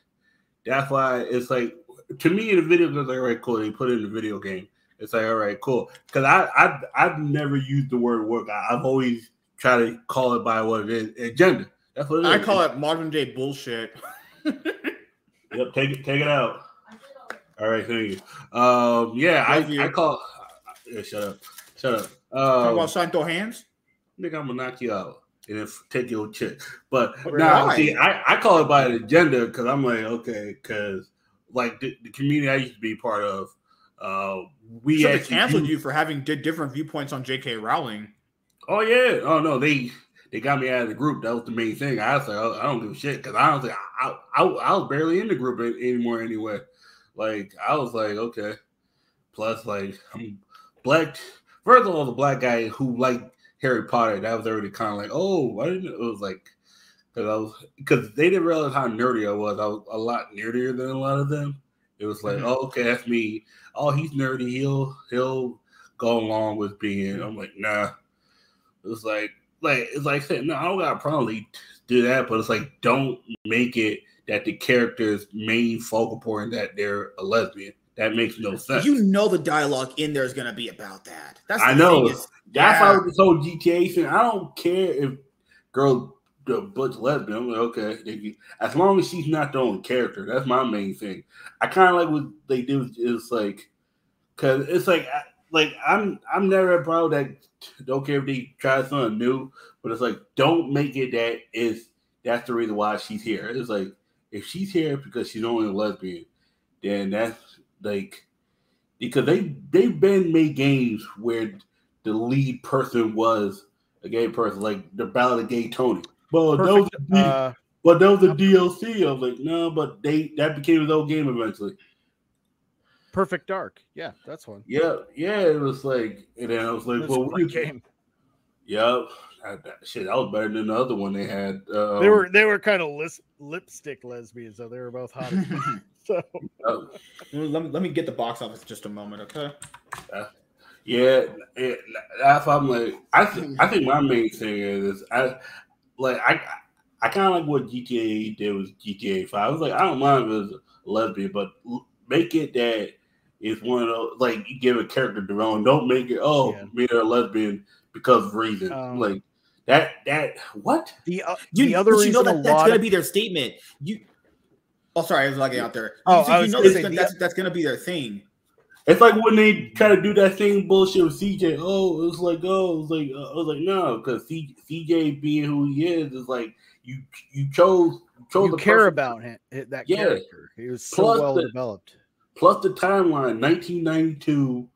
that's why it's like to me in the video it's like all right, cool. They put it in the video game. It's like all right, cool. Because I I I've never used the word work. I, I've always tried to call it by what it is, agenda. That's what it is. I call it modern day bullshit. *laughs* Yep, take it, take it out. All right, thank you. Um, yeah, I, you. I call. Yeah, shut up, shut up. Talk Um, about Santo hands. nigga, I'm gonna knock you out and then f- take your chick. But Why? now, see, I, I call it by the agenda because I'm like, okay, because like the, the community I used to be part of, uh, we Should have actually canceled do- you for having di- different viewpoints on J.K. Rowling. Oh yeah, oh no, they they got me out of the group. That was the main thing. I was like, oh, I don't give a shit because I don't think I, I I was barely in the group anymore anyway. Like I was like, okay. Plus, like I'm black. First of all, the black guy who liked Harry Potter, that was already kind of like, oh, I didn't. It was like because I was because they didn't realize how nerdy I was. I was a lot nerdier than a lot of them. It was like, Mhm. oh, okay, that's me. Oh, he's nerdy. He'll he'll go along with being. I'm like, nah. It was like, like it's like said, no, I don't got a problem. Do that, but it's like, don't make it that the character's main focal point that they're a lesbian. That makes no sense. You know the dialogue in there is going to be about that. That's I know. is- That's Yeah. why this whole GTA thing, I don't care if girl the butch lesbian. I'm like, okay, as long as she's not the only character, that's my main thing. I kind of like what they do is like, cause it's like, like I'm I'm never a pro that don't care if they try something new, but it's like don't make it that is that's the reason why she's here. It's like if she's here because she's only a lesbian, then that's like because they they've been made games where the lead person was a gay person, like the Ballad of Gay Tony. Well, that was, Perfect, the, uh, but that was the DLC. I was like, no, but they that became his own game eventually. Perfect Dark. Yeah, that's one. Yeah, yeah, it was like, and then I was like, That's well, great what you- game. Yep, that, that- shit, that was better than the other one they had. Um, They were they were kind of lis- lipstick lesbians, so they were both hot. *laughs* so uh, let, me, let me get the box office just a moment, okay? Yeah, it, that's I'm like, I think I think my main thing is I like I I kind of like what GTA did with GTA Five. I was like, I don't mind if it's lesbian, but l- make it that it's one of those like you give a character development. Don't make it oh Yeah. made her a lesbian because of reason. Um, like that that what? the uh, You, the other you know that that's to of be their statement. You. Oh, sorry, I was lagging out there. Oh, You you know gonna that's, gonna, that's, to be their thing. It's like when they try to do that same bullshit with CJ. Oh, it was like, oh, it was like, uh, I was like, no, because CJ being who he is is like you you chose you chose you care person- about him, that Yeah. character. He was so Plus well the- developed. Plus the timeline 1992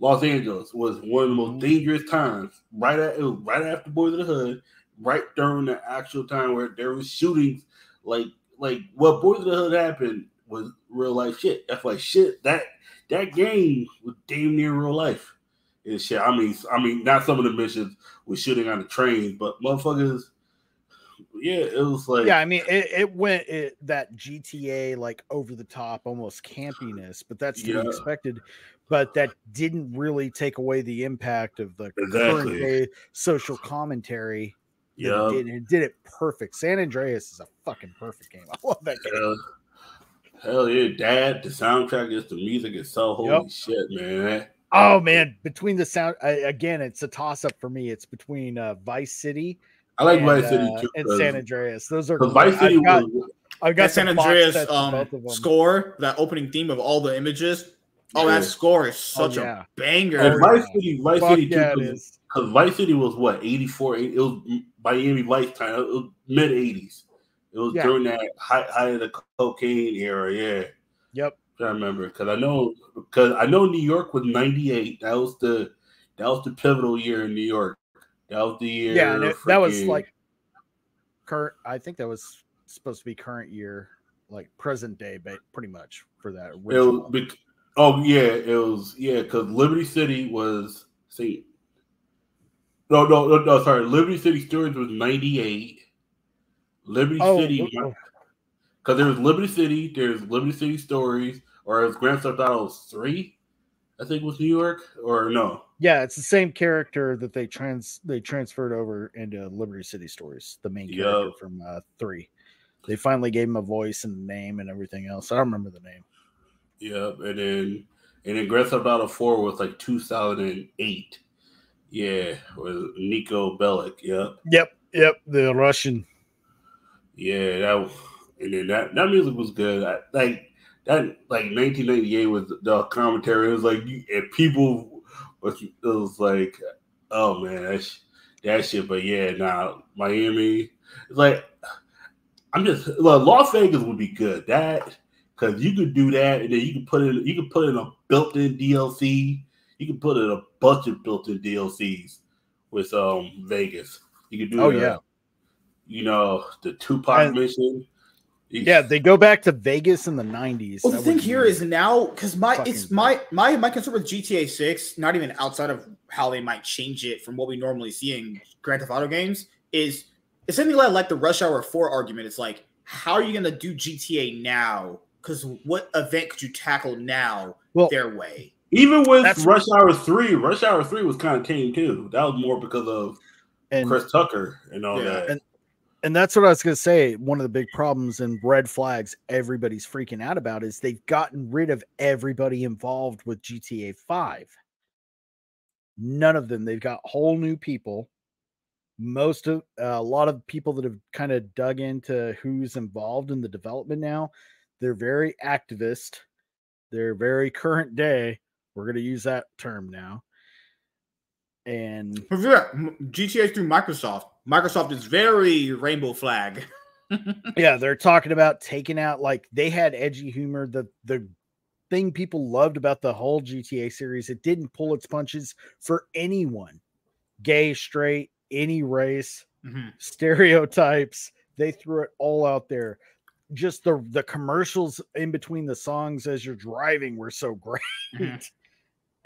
los angeles was one of the most Mhm. dangerous times. Right at it was right after boys of the hood right during the actual time where there was shootings. Like like what boys of the hood happened was real life shit. That's like shit that that game was damn near real life. And shit i mean i mean not some of the missions with shooting on the trains but motherfuckers yeah it was like yeah, I mean, it, it went it, that GTA like over the top, almost campiness, but that's to Yeah. be expected. But that didn't really take away the impact of the Exactly. current day social commentary. yeah It did. It did it perfect. San Andreas is a fucking perfect game. *laughs* I love that game. Hell, hell yeah, Dad. The soundtrack is the music is so holy Yep. shit, man. Oh man, between the sound I, again, it's a toss up for me. It's between uh, Vice City I like and, Vice City uh, too. and San Andreas. Those are 'cause Vice City I've got, was I've got San Andreas um, both of them. score, that opening theme of all the images. Oh, Yeah. that score is such yeah. a banger. and Oh, Vice. City, Vice Fuck City yeah, too. Because Vice City was what 84, it was Miami Vice time, it was mid 80s. It was Yeah. during that high, high of the cocaine era, yeah. Yep. I remember because I know because I know New York was '98. That was the that was the pivotal year in New York. Was the year. Yeah, it- that was like current. I think that was supposed to be current year, like present day, but pretty much for that. It was, oh yeah, it was yeah because Liberty City was see. No, no, no, no, sorry. Liberty City Stories was '98. Liberty Oh, City, because there was Liberty City, there's Liberty City Stories, or it was Grand Theft Auto Three, I think was New York, or no? Yeah, it's the same character that they trans they transferred over into Liberty City Stories, the main character from uh, three. They finally gave him a voice and name and everything else. I don't remember the name. Yep, and then and then Grand Theft Auto Four was like 2008. Yeah, with Niko Bellic. Yep. Yep, yep, the Russian. Yeah, that and then that that music was good. I, like that, like 1998 was the commentary. It was like and people was it was like, oh man, that sh- that shit. But yeah, nah, Miami. It's like I'm just well, Las Vegas would be good. That because you could do that, and then you could put in you could put in a built-in DLC. You could put in a bunch of built-in DLCs with um Vegas. You could do Oh the- yeah, you know, the Tupac And- mission. You- yeah. They go back to Vegas in the nineties. Well, the thing here is now because my it's my my my concern with GTA Six, not even outside of how they might change it from what we normally see in Grand Theft Auto games, is it's something like, like the Rush Hour Four argument. It's like, how are you going to do GTA now? Because what event could you tackle now well, their way? even with That's- Rush Hour Three, Rush Hour Three was kind of tame too. That was more because of and Chris Tucker and all Yeah, that. and- and that's what I was going to say. One of the big problems and red flags everybody's freaking out about is they've gotten rid of everybody involved with GTA 5. None of them. They've got whole new people. Most of uh, a lot of people that have kind of dug into who's involved in the development now, they're very activist. They're very current day. We're going to use that term now. And GTA through Microsoft. Microsoft is very rainbow flag. *laughs* yeah they're talking about taking out like they had edgy humor the the thing people loved about the whole gta series it didn't pull its punches for anyone gay straight any race Mhm. stereotypes they threw it all out there just the the commercials in between the songs as you're driving were so *laughs* great Mhm.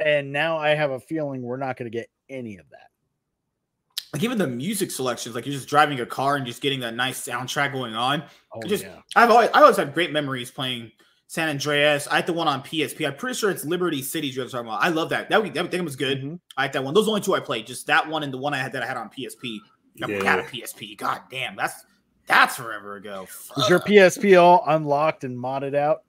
and now i have a feeling we're not going to get any of that Like even the music selections, like you're just driving a car and just getting that nice soundtrack going on. oh just- yeah I've always I always had great memories playing San Andreas. I had the one on PSP. I'm pretty sure it's Liberty City you're talking about. I love that. That, that thing was good. Mhm. I had that one. Those only two I played. Just that one and the one I had that I had on PSP. I Yeah. had a PSP. God damn, that's that's forever ago. is your psp all unlocked and modded out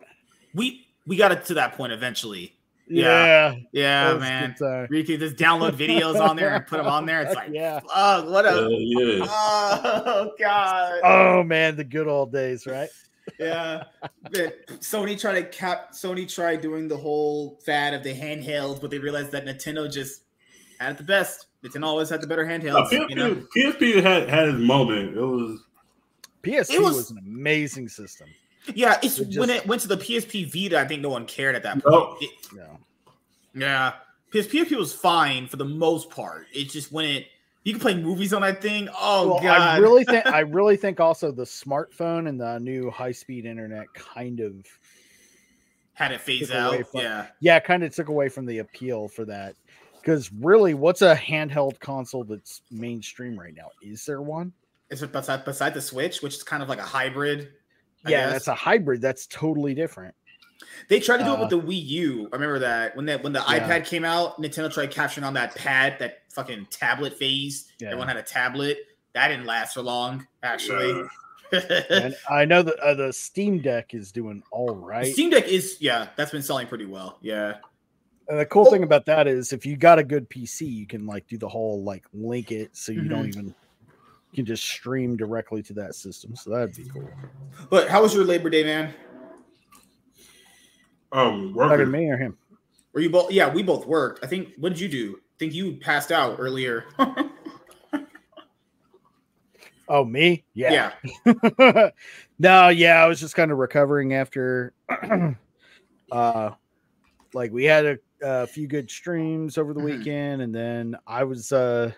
we we got it to that point eventually. Yeah, Yeah. Yeah, man. good time. We could just download videos on there and put them on there. It's like, Yeah. fuck, what Uh, a yeah. oh *laughs* god. Oh man, the good old days, right? *laughs* Yeah, but Sony tried to cap. Sony tried doing the whole fad of the handhelds, but they realized that Nintendo just had it the best. Nintendo always had the better Uh, handhelds. PSP, you know, PSP had had its moment. It was PSP It was, was- an amazing system. Yeah. It's It when it went to the PSP Vita. I think no one cared at that point. It- Yeah. yeah, PS PSP was fine for the most part. It's just when it you can play movies on that thing. Oh well, god, I really think *laughs* I really think also the smartphone and the new high speed internet kind of had it phase out. from- Yeah, yeah, kind of took away from the appeal for that. Because really, what's a handheld console that's mainstream right now? Is there one? it's beside beside the Switch, which is kind of like a hybrid. Yeah, that's a hybrid. That's totally different. They tried to do it Uh, with the Wii U. I remember that when that when the Yeah. iPad came out, Nintendo tried capturing on that pad, that fucking tablet phase. Yeah. Everyone had a tablet. That didn't last for long, actually. *laughs* and I know that uh, the Steam Deck is doing all right. Steam Deck is yeah, that's been selling pretty well. Yeah. And the cool thing about that is if you got a good PC, you can like do the whole like link it so you don't even can just stream directly to that system. So that'd be cool. But how was your Labor Day, man? um Talking working. me or him? Were you both? Yeah, we both worked. I think. What did you do? I think you passed out earlier. *laughs* Oh, me? Yeah. yeah. *laughs* no, yeah, I was just kind of recovering after *clears throat* uh, like we had a, a few good streams over the Mhm. weekend, and then I was uh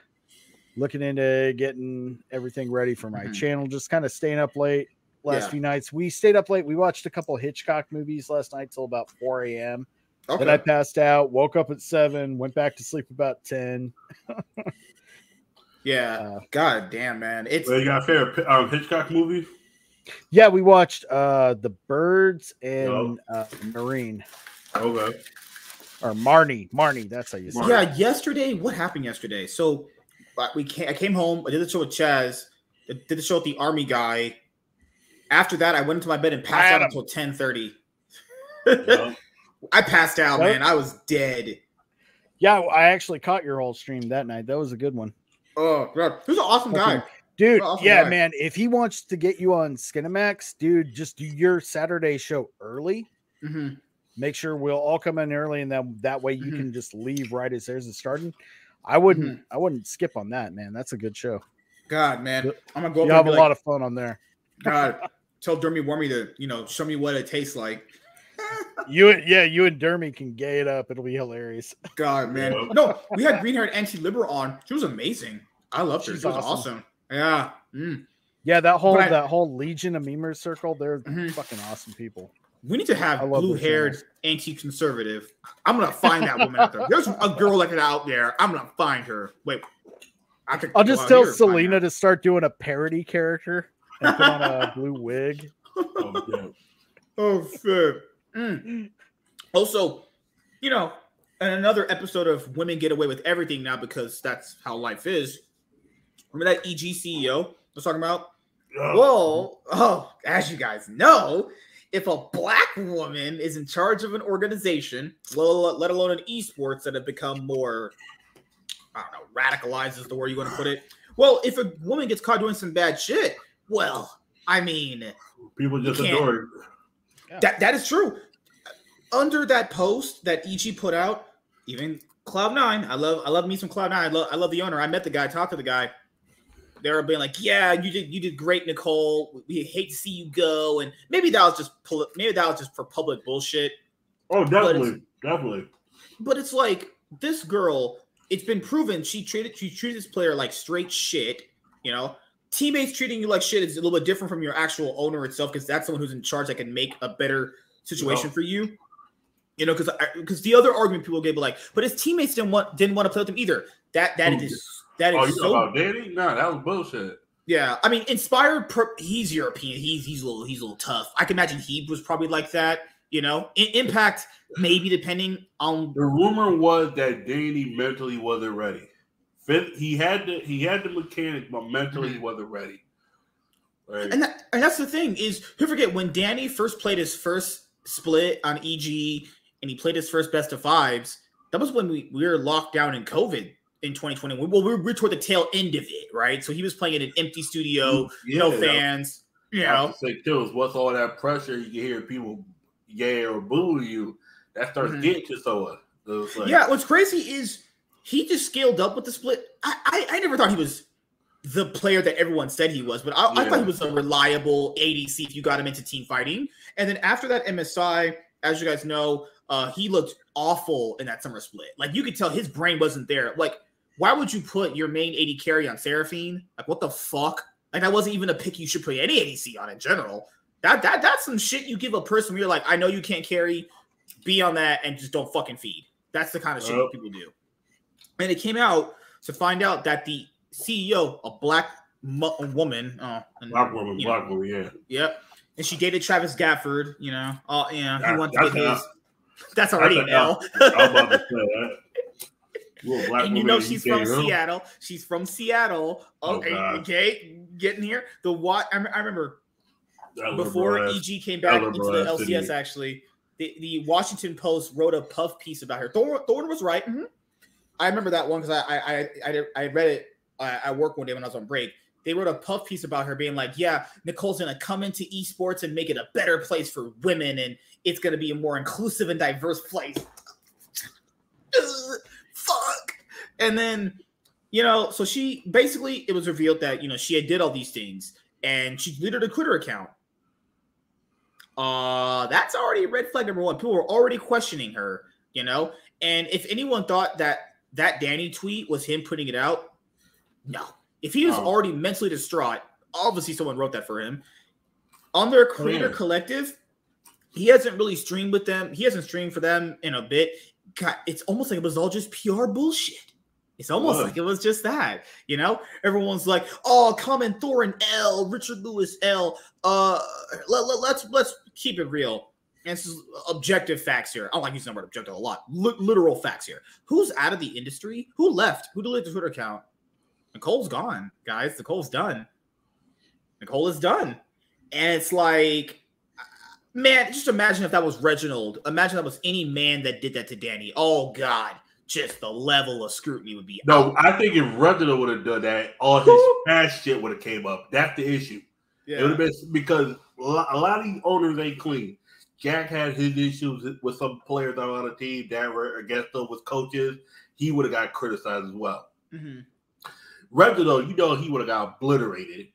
looking into getting everything ready for my Mhm. channel, just kind of staying up late last Yeah. few nights. We stayed up late. We watched a couple Hitchcock movies last night till about 4 a.m. Okay. Then I passed out, woke up at seven, went back to sleep about 10. yeah. Uh, God damn, man. It's Well, you got a favorite um, Hitchcock movie? yeah, we watched uh The Birds and uh, Marine Okay. or Marnie. Marnie, that's how you say it. yeah. Yesterday, what happened yesterday? So uh, we came, I came home. I did the show with Chaz. I did the show with the army guy. After that, I went into my bed and passed out Adam. until ten thirty. Yeah. *laughs* I passed out, What? man. I was dead. Yeah, I actually caught your whole stream that night. That was a good one. Oh god, he was an awesome guy. Dude, Awesome yeah, guy. man. If he wants to get you on Skinemax, dude, just do your Saturday show early. Mhm. Make sure we'll all come in early, and then that way you Mhm. can just leave right as theirs is starting. I wouldn't, Mm-hmm. I wouldn't skip on that, man. That's a good show. God, man, I'm gonna go. You have a be lot of fun on there. God, *laughs* tell Dermy Wormy to you know show me what it tastes like. You, yeah, you and Dermy can gay it up. It'll be hilarious. *laughs* God, man. No, we had green haired anti liberal on. She was amazing. I loved her. She's she was awesome. awesome. Yeah. Mm. Yeah, that whole I- that whole Legion of Memers circle, they're Mhm. fucking awesome people. We need to have I blue haired anti conservative. I'm gonna find that woman out there. There's a girl like that out there. I'm gonna find her. Wait. I could I'll just tell here and find Selena to start doing a parody character and put on a *laughs* blue wig. Oh, yeah. Oh shit. Mm. Also, you know, and another episode of Women Get Away with Everything now because that's how life is. Remember that EG CEO I was talking about? Yeah. Well, oh, as you guys know, if a black woman is in charge of an organization, well, let alone an esports that have become more, I don't know, radicalized is the word you want to put it. Well, if a woman gets caught doing some bad shit, well, I mean, People just adore it. that that is true. Under that post that EG put out, even Cloud Nine, I love I love me some Cloud Nine. I love I love the owner. I met the guy, talked to the guy. They were being like, "Yeah, you did you did great, Nicole. We hate to see you go." And maybe that was just maybe that was just for public bullshit. Oh, definitely. Definitely. But it's like this girl. It's been proven she treated she treated this player like straight shit. You know, teammates treating you like shit is a little bit different from your actual owner itself because that's someone who's in charge that can make a better situation Yeah. for you. You know, because because uh, the other argument people gave like, but his teammates didn't want didn't want to play with him either. That that Who is that Oh, you so about Danny? Nah, that was bullshit. yeah. I mean, inspired. Per, he's European. He's he's a little he's a little tough. I can imagine he was probably like that. You know, In, impact maybe depending on The rumor was that Danny mentally wasn't ready. He had the he had the mechanic, but mentally he wasn't ready. Right. And that, and that's the thing is, who forget when Danny first played his first split on EG and he played his first best of fives. That was when we, we were locked down in COVID in 2020. Well, we were, we were toward the tail end of it, right? So he was playing in an empty studio, no Yeah, fans. You know, say too is what's all that pressure you can hear people yay or boo you that starts Mhm. getting to someone. So like, yeah. What's crazy is he just scaled up with the split. I I, I never thought he was the player that everyone said he was, but I, I thought he was a reliable ADC if you got him into team fighting. And then after that MSI, as you guys know, uh, he looked awful in that summer split. Like you could tell his brain wasn't there. Like, why would you put your main AD carry on Seraphine? Like, what the fuck? Like that wasn't even a pick you should put any ADC on in general. That that that's some shit you give a person where you're like, I know you can't carry, be on that and just don't fucking feed. That's the kind of shit Yep. people do. And it came out to find out that the CEO, a black woman, uh, and, black woman, you know, black woman, yeah. Yep. And she dated Travis Gafford, you know. Oh, yeah. He That- wants to that's get his. That's already an L. an I was about to say that. And you know she's from? Seattle. She's from Seattle. Oh, Okay, God. okay, getting here. The what? I, I remember before EG came back into the LCS, city. actually, the, the Washington Post wrote a puff piece about her. Thorin, Thorin was right. Mhm. I remember that one because I, I I I read it I, at work one day when I was on break. They wrote a puff piece about her being like, "Yeah, Nicole's gonna come into esports and make it a better place for women, and it's gonna be a more inclusive and diverse place." *laughs* Fuck. And then, you know, so she basically it was revealed that you know she had did all these things and she deleted her Twitter account. Uh, that's already red flag number one. People were already questioning her, you know. And if anyone thought that that Danny tweet was him putting it out, no. If he was Oh. already mentally distraught, obviously someone wrote that for him. On their creator yeah. collective, he hasn't really streamed with them. He hasn't streamed for them in a bit. God, it's almost like it was all just PR bullshit. It's almost like it was just that, you know. Everyone's like, "Oh, Common Thorin L, Richard Lewis L." Uh, let, let, let's let's keep it real. And this is objective facts here. I don't like using the word objective a lot. Li- literal facts here. Who's out of the industry? Who left? Who deleted the Twitter account? Nicole's gone, guys. Nicole's done. Nicole is done. And it's like, man, just imagine if that was Reginald. Imagine that was any man that did that to Danny. Oh God, just the level of scrutiny would be. No, out. I think if Reginald would have done that, all his past shit would have came up. That's the issue. Yeah. It would have been because a lot, of these owners ain't clean. Jack had his issues with some players that were on the team that were against him with coaches. He would have got criticized as well. Mhm. Reginald, you know, he would have got obliterated.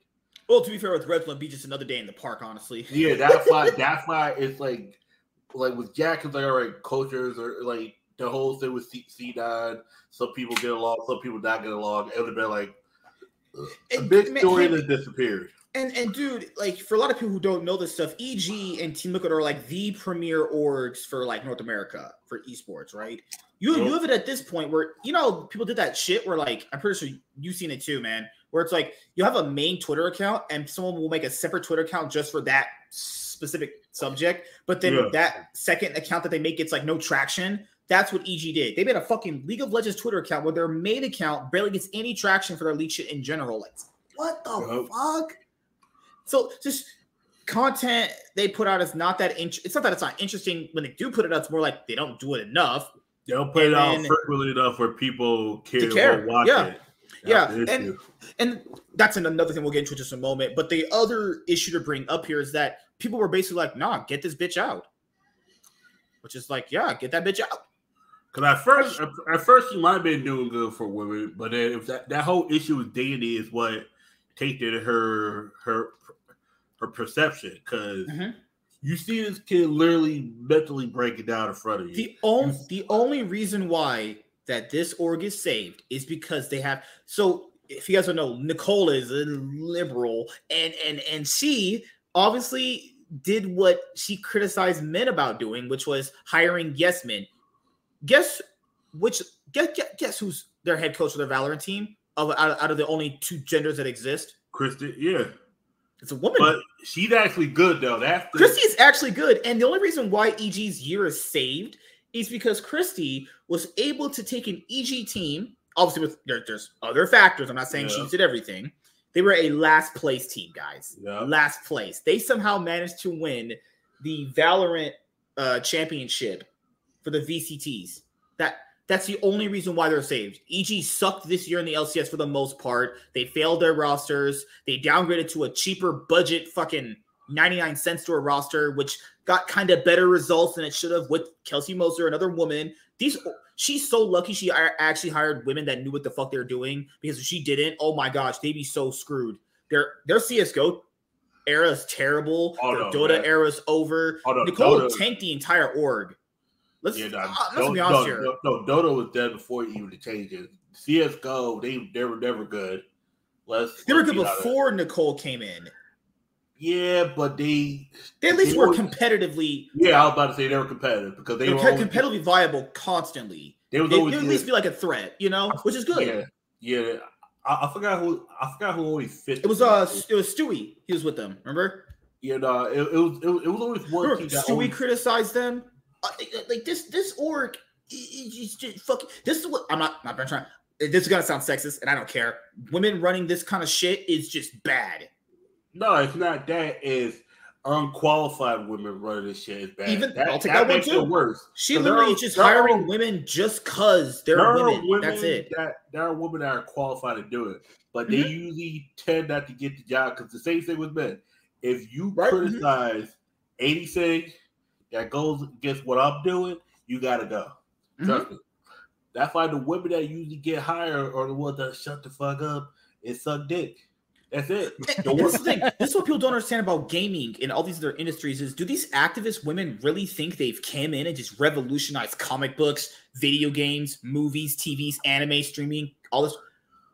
Well, to be fair with it'd be just another day in the park, honestly. *laughs* Yeah, that's why. *laughs* that's why it's like, like with Jack, it's like all right, coaches or like the whole thing with C C nine. Some people get along, some people not get along. It would have been like uh, a And, big story that disappeared. And and dude, like for a lot of people who don't know this stuff, EG and Team Liquid are like the premier orgs for like North America for esports, right? You you have it at this point where you know people did that shit where like I'm pretty sure you've seen it too, man. Where it's like you have a main Twitter account and someone will make a separate Twitter account just for that specific subject, but then Yeah. that second account that they make gets like no traction. That's what EG did. They made a fucking League of Legends Twitter account where their main account barely gets any traction for their league shit in general. Like, what the Yep. fuck? So just content they put out is not that int- it's not that it's not interesting when they do put it out it's more like they don't do it enough They don't put it out frequently enough where people care, care, to watch yeah. it. Yeah, and- and that's an- another thing we'll get into in just a moment but the other issue to bring up here is that people were basically like nah get this bitch out which is like yeah get that bitch out Because at first, at, first, she might have been doing good for women, but then if that, that whole issue with Danny is what tainted her her her perception. Because Mhm. you see this kid literally mentally breaking down in front of you. the only the only reason why that this org is saved is because they have so if you guys don't know nicole is a liberal and and and she obviously did what she criticized men about doing which was hiring yes men guess which guess, guess, guess who's their head coach of their valorant team of out, of- out of the only two genders that exist Christy, yeah, it's a woman but she's actually good though. That's the, Christy is actually good. And the only reason why EG's year is saved is because Christy was able to take an EG team. Obviously, with there, there's other factors. I'm not saying Yeah. she did everything. They were a last place team, guys. Yeah. Last place. They somehow managed to win the Valorant uh, championship for the VCTs. That that's the only reason why they're saved. EG sucked this year in the LCS for the most part. They failed their rosters. They downgraded to a cheaper budget fucking 99 cents to a roster, which got kind of better results than it should have with Kelsey Moser, another woman. These she's so lucky she actually hired women that knew what the fuck they were doing because if she didn't, oh my gosh, they'd be so screwed. Their their CSGO era is terrible. Oh, their no, Dota man. era is over. Oh, no, Nicole Dota- tanked the entire org. Let's, Yeah, no, uh, let's be honest here. no, Dota was dead before even the changes. CS:GO, they they were never good. Let's They were good before Nicole came in. Yeah, but they They at least They were were- competitively yeah, I was about to say they were competitive because they they were always, competitively viable constantly. They always would at least be like a threat, you know, which is good. Yeah, yeah. I, I forgot who I forgot who always fit. It was uh, it was Stewie. He was with them. Remember? yeah, no, it, it was it, was- it was always one Remember team that Stewie always, criticized them. Uh, like this, this org is just fucking. This is what I'm not. Not trying. This is gonna sound sexist, and I don't care. Women running this kind of shit is just bad. No, it's not that. Is unqualified women running this shit is bad. Even- that, I'll take that one makes too. it worse. She literally is just there are- hiring women just cause they're there are women. That's it. That there are women that are qualified to do it, but they Mhm. usually tend not to get the job because the same thing with men. If you Right, mhm. criticize anything that goes against what I'm doing, you gotta go. Mm-hmm. Trust me. That's why the women that usually get hired are the ones that shut the fuck up and suck dick. That's it. And this is the thing. This is what people don't understand about gaming and all these other industries is do these activist women really think they've came in and just revolutionized comic books, video games, movies, TVs, anime, streaming, all this?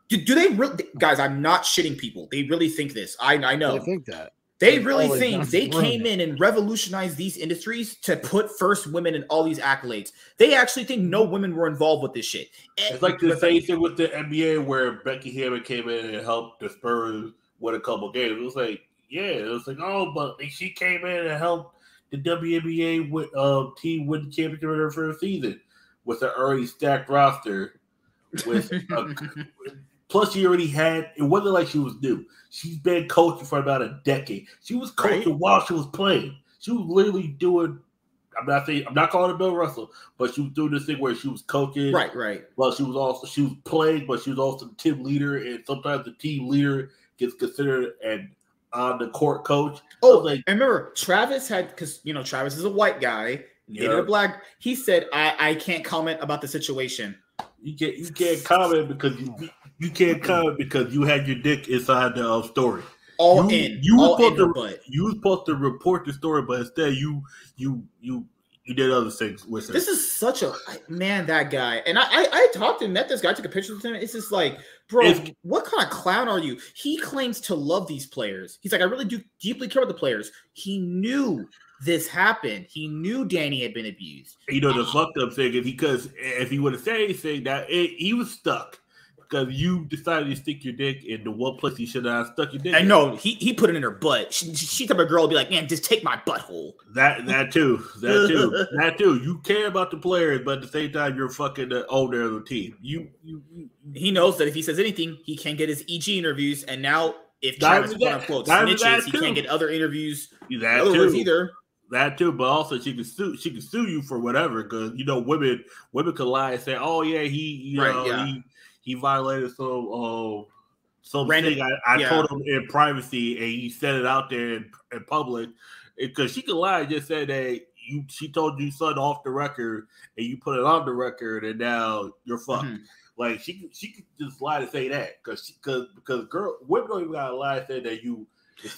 Do, do they really guys, I'm not shitting people. They really think this. I I know. I think that. They They've really always think they came in and revolutionized these industries to put first women in all these accolades. They actually think no women were involved with this shit. And- It's like the same thing with the NBA where Becky Hammon came in and helped the Spurs win a couple games. It was like, yeah, it was like, oh, but she came in and helped the WNBA with, uh, team win the championship in her first season with an already stacked roster. With a, *laughs* *laughs* plus, she already had. It wasn't like she was new. She's been coaching for about a decade. She was coaching Right. while she was playing. She was literally doing. I'm not saying I'm not calling her Bill Russell, but she was doing this thing where she was coaching. right, right. Well, she was also she was playing, but she was also the team leader, and sometimes the team leader gets considered an on the court coach. Oh, like- and remember, Travis had because you know Travis is a white guy, Yeah. a black. He said, "I I can't comment about the situation." You can't you can't comment because you you can't comment because you had your dick inside the uh, story. All You- in, you all were in supposed butt. You were supposed to report the story, but instead you you you you did other things with it. This is such a man, that guy. And I, I, I talked and met this guy, took a picture with him. It's just like, bro, It's- what kind of clown are you? He claims to love these players. He's like, I really do deeply care about the players. He knew this happened. He knew Danny had been abused. you know the fucked up thing is because if he would have said anything, that it, he was stuck because you decided to stick your dick in the one place you should have stuck your dick. I in. know he, he put it in her butt. She, she, type of girl would be like, man, just take my butthole. That that too, that *laughs* too, that too. You care about the players, but at the same time, you're fucking the owner of the team. You, you, you He knows that if he says anything, he can't get his EG interviews. And now, if Travis quote unquote snitches, he can't get other interviews. that Otherwise, too, either. that too. But also, she can sue. She can sue you for whatever because you know women. Women can lie and say, "Oh yeah, he, you Right, know, yeah. he he violated some uh, some Random- thing I, I yeah. told him in privacy, and he said it out there in, in public because she could lie and just say that." You, she told you something off the record, and you put it on the record, and now you're fucked. Mhm. Like she could- she could just lie to say that because because because girl women don't even gotta lie to say that you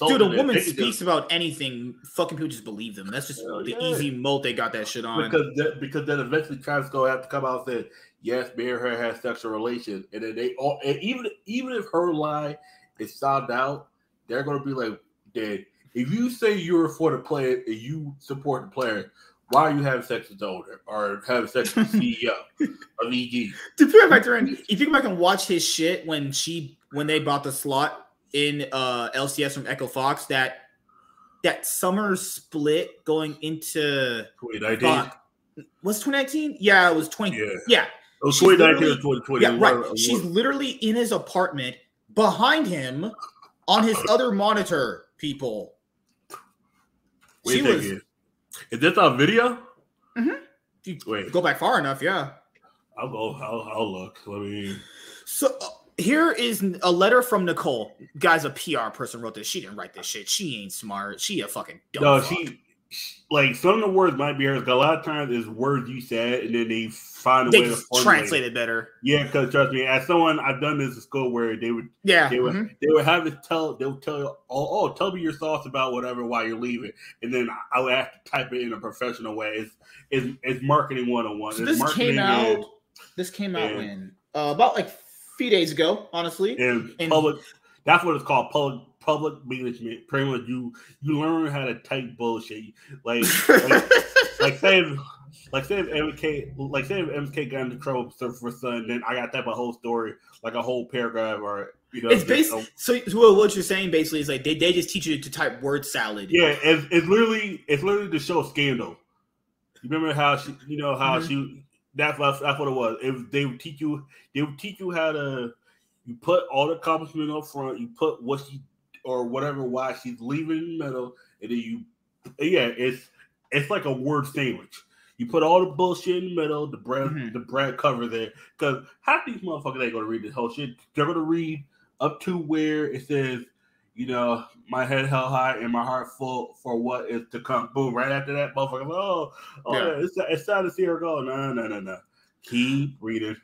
Dude, a woman speaks about anything. Fucking people just believe them. That's just Hell the yeah. easy mold they got that shit on. because that, because then eventually Travis gonna have to come out and say yes, me and her had sexual relations, and then they all and even even if her lie is found out, they're gonna be like, "Dad, if you say you're for the player and you support the player." Why are you having sex with the owner or having sex with the *laughs* CEO of EG? to put it back there, if you go back and watch his shit when she when they bought the slot in uh LCS from Echo Fox, that that summer split going into 2019? fuck, was 2019? Yeah, it was 20. Yeah. Yeah, It was 2019 or 2020. yeah, right. She's literally in his apartment behind him on his other monitor. People, Wait she a was. Is this on video? Mhm. Wait, go back far enough, yeah. I'll go. I'll, I'll look. Let me. So uh, here is n- a letter from Nicole. Guys, a PR person wrote this. She didn't write this shit. She ain't smart. She a fucking dumb. No, fuck. she, she- like some of the words might be hers. A lot of times it's words you said, and then they find a they way to just formulate translate it. it better. Yeah, because trust me, as someone I've done this in school where they would Yeah. they would mhm. they would have to tell they would tell you, oh, oh tell me your thoughts about whatever while you're leaving, and then I would have to type it in a professional way. It's it's, it's marketing one on one. So this came out. This came out and- when uh, about like a few days ago. Honestly, in and- public. That's what it's called. Public public management. Pretty much, you you learn how to type bullshit. Like like, *laughs* like say if, like say if MK like say if MK got into trouble for for son, then I got type a whole story, like a whole paragraph or you know, it's based. a- So, so what you're saying basically is like they, they just teach you to type word salad. yeah, it's, it's literally it's literally to show scandal. You remember how she, you know how Mhm. she that's what that's what it was. If they would teach you, they would teach you how to you put all the accomplishment up front, you put what she or whatever why she's leaving in the middle, and then you yeah, it's it's like a word sandwich. You put all the bullshit in the middle, the bread Mhm. the bread cover there. Because half these motherfuckers ain't gonna read this whole shit. They're gonna read up to where it says, you know, my head held high and my heart full for what is to come. Boom! Right after that, motherfucker. Oh, oh, Yeah. yeah. it's it's sad to see her go. No, no, no, no. Keep reading.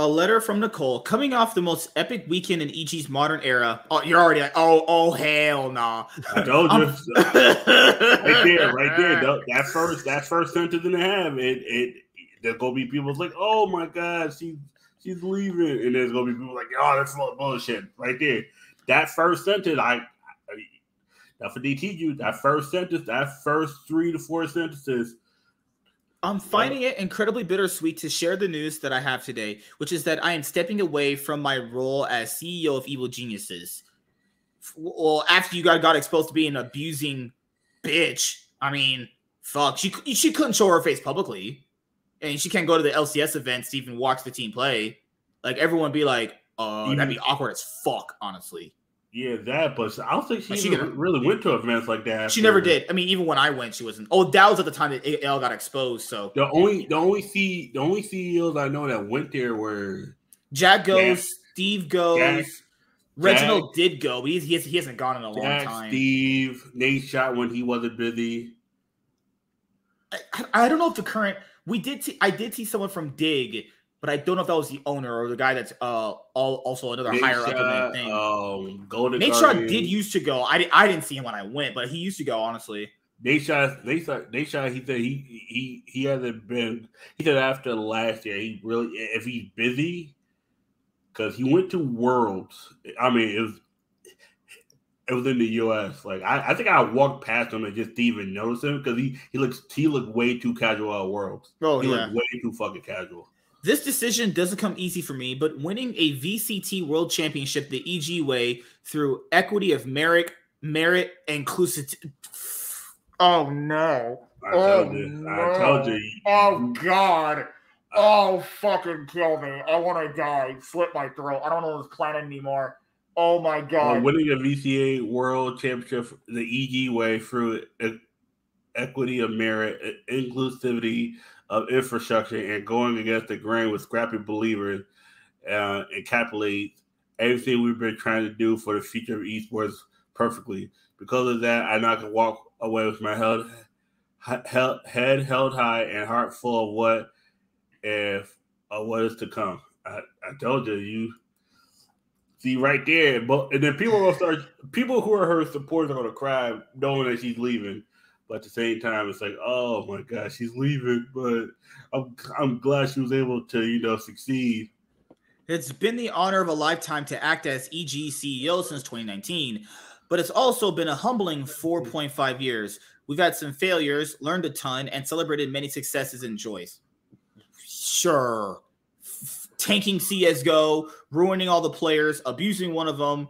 a letter from Nicole coming off the most epic weekend in EG's modern era. Oh, you're already like, oh, oh, hell nah. I told you. *laughs* right there, right there. That first, that first sentence and a half, it, it, there's gonna be people like, oh my god, she, she's leaving, and there's gonna be people like, oh, that's bullshit, right there. That first sentence, I, I now for DTU, that first sentence, that first three to four sentences I'm finding it incredibly bittersweet to share the news that I have today, which is that I am stepping away from my role as CEO of Evil Geniuses. Well, after you got, got exposed to being an abusing bitch, I mean, fuck, she she couldn't show her face publicly, and she can't go to the LCS events to even watch the team play. Like everyone be like, "Uh, that'd be awkward as fuck," honestly. Yeah, that, but I don't think she, she really went to events like that. She never did. I mean, even when I went, she wasn't. Oh, that was at the time that AL got exposed. So the only the only C the only CEOs I know that went there were Jack goes, Jack, Steve goes, Jack, Reginald Jack, did go, but he's, he, he hasn't gone in a long time. Steve, Nadeshot when he wasn't busy. I, I don't know if the current we did see I did see someone from Dig but I don't know if that was the owner or the guy that's uh all, also another higher up in that thing. Um, Golden Nadeshot did used to go. I, I didn't see him when I went, but he used to go. Honestly, Nadeshot, Nate Shaw, Nadeshot he said he he he hasn't been. He said after last year, he really if he's busy because he went to Worlds. I mean, it was it was in the U.S. Like I, I think I walked past him and just didn't even notice him because he he looks he looked way too casual at Worlds. Oh he yeah, looked way too fucking casual. This decision doesn't come easy for me, but winning a VCT World Championship the EG way through equity of merit, merit, inclusivity. Oh no! I oh, told you. No. I told you. Oh god! Oh fucking kill me! I want to die. Slit my throat. I don't know this planet anymore. Oh my god! Well, winning a VCA World Championship the EG way through equity of merit, inclusivity of infrastructure and going against the grain with scrappy believers uh, everything we've been trying to do for the future of esports perfectly. Because of that, I now can walk away with my head, head held high and heart full of what if of what is to come. I, I told you, you see right there, but and then people will start. People who are her supporters are to cry knowing that she's leaving but at the same time, it's like, oh my God, she's leaving. But I'm I'm glad she was able to, you know, succeed. It's been the honor of a lifetime to act as EG CEO since 2019, but it's also been a humbling 4.5 years. We've had some failures, learned a ton, and celebrated many successes and joys. Sure. F- tanking CSGO, ruining all the players, abusing one of them.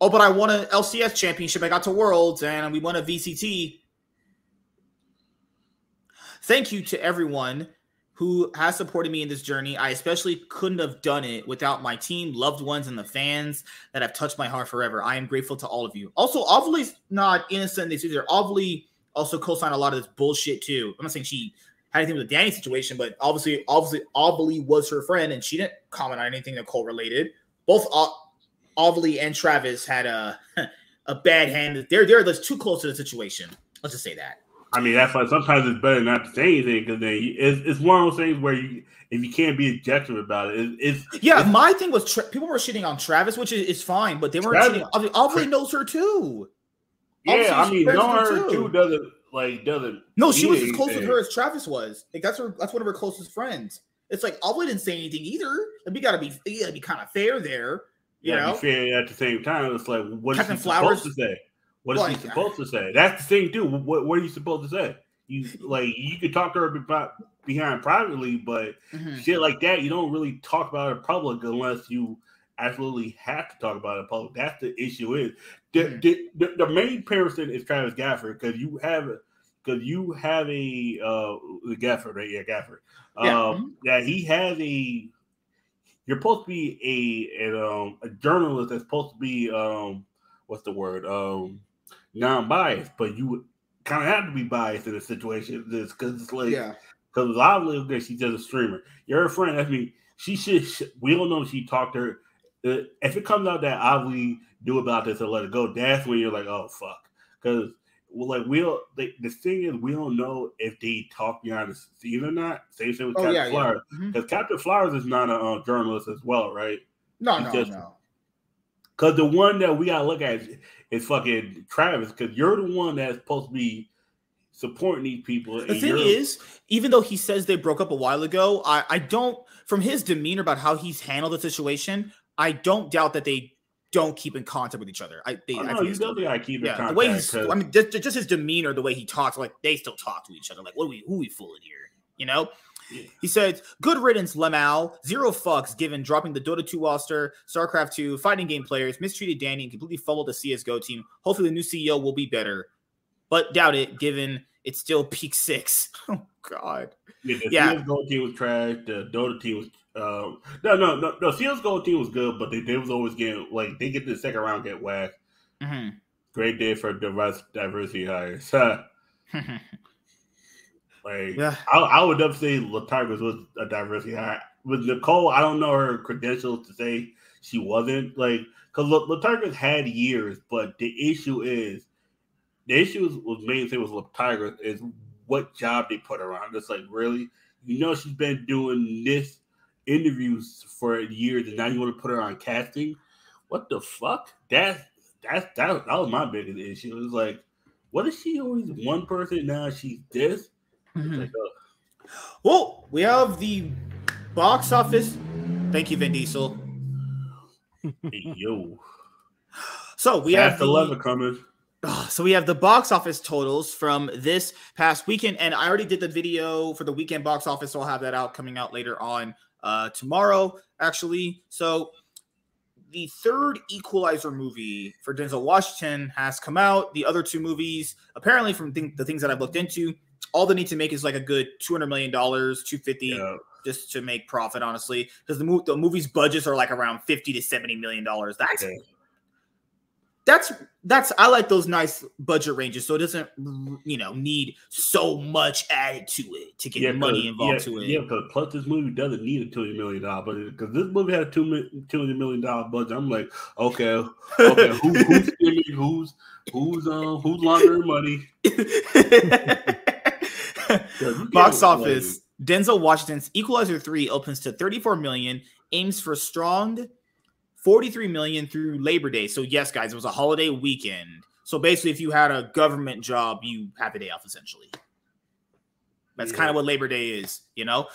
Oh, but I won an LCS championship. I got to Worlds and we won a VCT thank you to everyone who has supported me in this journey. I especially couldn't have done it without my team, loved ones, and the fans that have touched my heart forever. I am grateful to all of you. Also, Ovilee's not innocent in this either. Ovilee also co-signed a lot of this bullshit too. I'm not saying she had anything with the Danny situation, but obviously, obviously, Ovilee was her friend, and she didn't comment on anything Nicole related. Both Ovilee and Travis had a *laughs* a bad hand. They're they're just too close to the situation. Let's just say that. I mean, that's why sometimes it's better not to say anything because then it's, it's one of those things where you, if you can't be objective about it, it it's yeah. It's, my thing was tra- people were shitting on Travis, which is, is fine, but they weren't Travis, shitting. Ovilee knows her too. Yeah, I mean, knowing her too. doesn't like doesn't. No, she was as close with her as Travis was. Like that's her. That's one of her closest friends. It's like Ovilee didn't say anything either. And we gotta be, you gotta be kind of fair there. You yeah, know, fair at the same time. It's like what Captain Flowers, supposed to say? What is well, he supposed to say? That's the thing too. What what are you supposed to say? You *laughs* like you could talk to her about behind privately, but mm-hmm. shit like that you don't really talk about in public unless you absolutely have to talk about it in public. That's the issue. Is the mm-hmm. the, the, the, main person is Travis Gafford because you have because you have a uh Gafford right? Yeah, Gafford. Yeah. Um, mm-hmm. that he has a you're supposed to be a, a um a journalist that's supposed to be um what's the word um non-biased, but you kind of have to be biased in a situation this because it's like yeah because obviously okay she's just a streamer. You're a friend. I mean, she should. We don't know if she talked to her. Uh, if it comes out that obviously knew about this and let it go, that's when you're like, oh fuck. Because well, like we'll the, the thing is we don't know if they talk behind the scenes or not. Same thing with Oh, Captain yeah, yeah. Flowers because Captain Flowers is not a uh, journalist as well, right? No, He no, just- no. Because the one that we gotta look at is, fucking Travis. Because you're the one that's supposed to be supporting these people. The and thing is, even though he says they broke up a while ago, I, I don't from his demeanor about how he's handled the situation, I don't doubt that they don't keep in contact with each other. I they oh, I no, think you definitely gotta keep in yeah, the way he's I mean just, just his demeanor, the way he talks, like they still talk to each other. Like, what are we who we fooling here? You know? Yeah. He said, Good riddance, Lemao. Zero fucks given dropping the Dota 2 roster, StarCraft 2, fighting game players, mistreated Danny, and completely fumbled the CSGO team. Hopefully the new CEO will be better. But doubt it, given it's still peak six. *laughs* Oh god. Yeah, the Yeah. CSGO team was trash. The Dota team was um, no, no, no. The CSGO team was good, but they, they was always getting like they get the second round get whacked. Mhm. Great day for diverse diversity hires. *laughs* *laughs* like yeah. I, I would definitely say Latargus was a diversity hire. With Nicole, I don't know her credentials to say she wasn't like because Latargus had years, but the issue is the issue is- was main thing with Latargus is what job they put her on. It's like really, you know, she's been doing this interviews for years, and now you want to put her on casting. What the fuck? That's that's that, that was my biggest issue. It was like, what is she always one person now? She's this. Mhm. like, uh, Well, we have the box office. Thank you, Vin Diesel. hey, yo, So we we have the, eleven coming. Ah, so we have the box office totals from this past weekend, and I already did the video for the weekend box office, so I'll have that out coming out later on uh, tomorrow, actually. So the third Equalizer movie for Denzel Washington has come out. The other two movies, apparently, from thing, the things that I've looked into, all they need to make is like a good two hundred million dollars, two fifty, Yeah, just to make profit. Honestly, because the the movies' budgets are like around fifty to seventy million dollars. That's yeah. that's that's I like those nice budget ranges, so it doesn't you know need so much added to it to get Yeah, money involved yeah, to it. Yeah, because plus this movie doesn't need a two hundred million dollar budget because this movie had a two hundred million dollars budget. I'm like, okay, okay, who, who's *laughs* who's who's um who's laundering money? *laughs* you Box office. Denzel Washington's Equalizer 3 opens to 34 million, aims for strong 43 million through Labor Day. So yes, guys, it was a holiday weekend. So basically, if you had a government job, you have the day off essentially. That's kind of what Labor Day is, you know.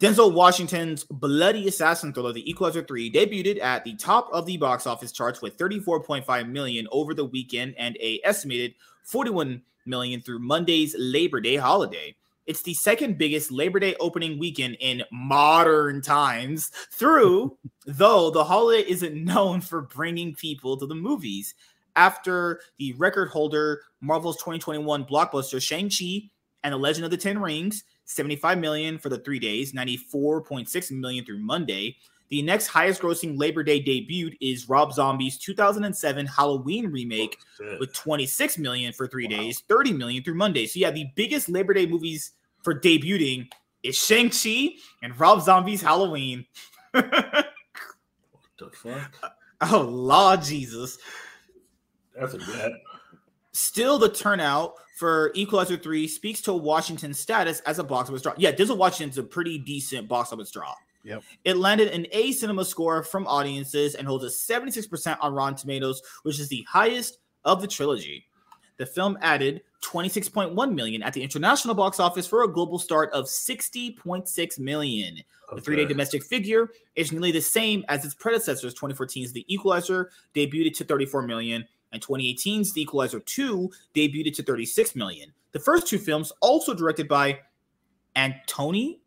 Denzel Washington's bloody assassin thriller, The Equalizer 3, debuted at the top of the box office charts with 34.5 million over the weekend and a estimated 41 million through Monday's Labor Day holiday. It's the second biggest Labor Day opening weekend in modern times, through *laughs* though the holiday isn't known for bringing people to the movies. After the record holder Marvel's 2021 blockbuster Shang-Chi and the Legend of the Ten Rings, 75 million for the three days, 94.6 million through Monday. The next highest grossing Labor Day debut is Rob Zombie's 2007 Halloween remake oh, Shit. with 26 million for three Wow. days, 30 million through Monday. So yeah, the biggest Labor Day movies for debuting is Shang-Chi and Rob Zombie's Halloween. *laughs* the fuck? oh Lord Jesus. That's a bet. Still, the turnout for Equalizer 3 speaks to Washington's status as a box office draw. Yeah, Denzel Washington's a pretty decent box office draw. Yep. It landed an A cinema score from audiences and holds a 76% on Rotten Tomatoes, which is the highest of the trilogy. The film added 26.1 million at the international box office for a global start of 60.6 million. The three-day domestic figure is nearly the same as its predecessors. 2014's The Equalizer debuted to 34 million, and 2018's The Equalizer 2 debuted to 36 million. The first two films, also directed by Antoni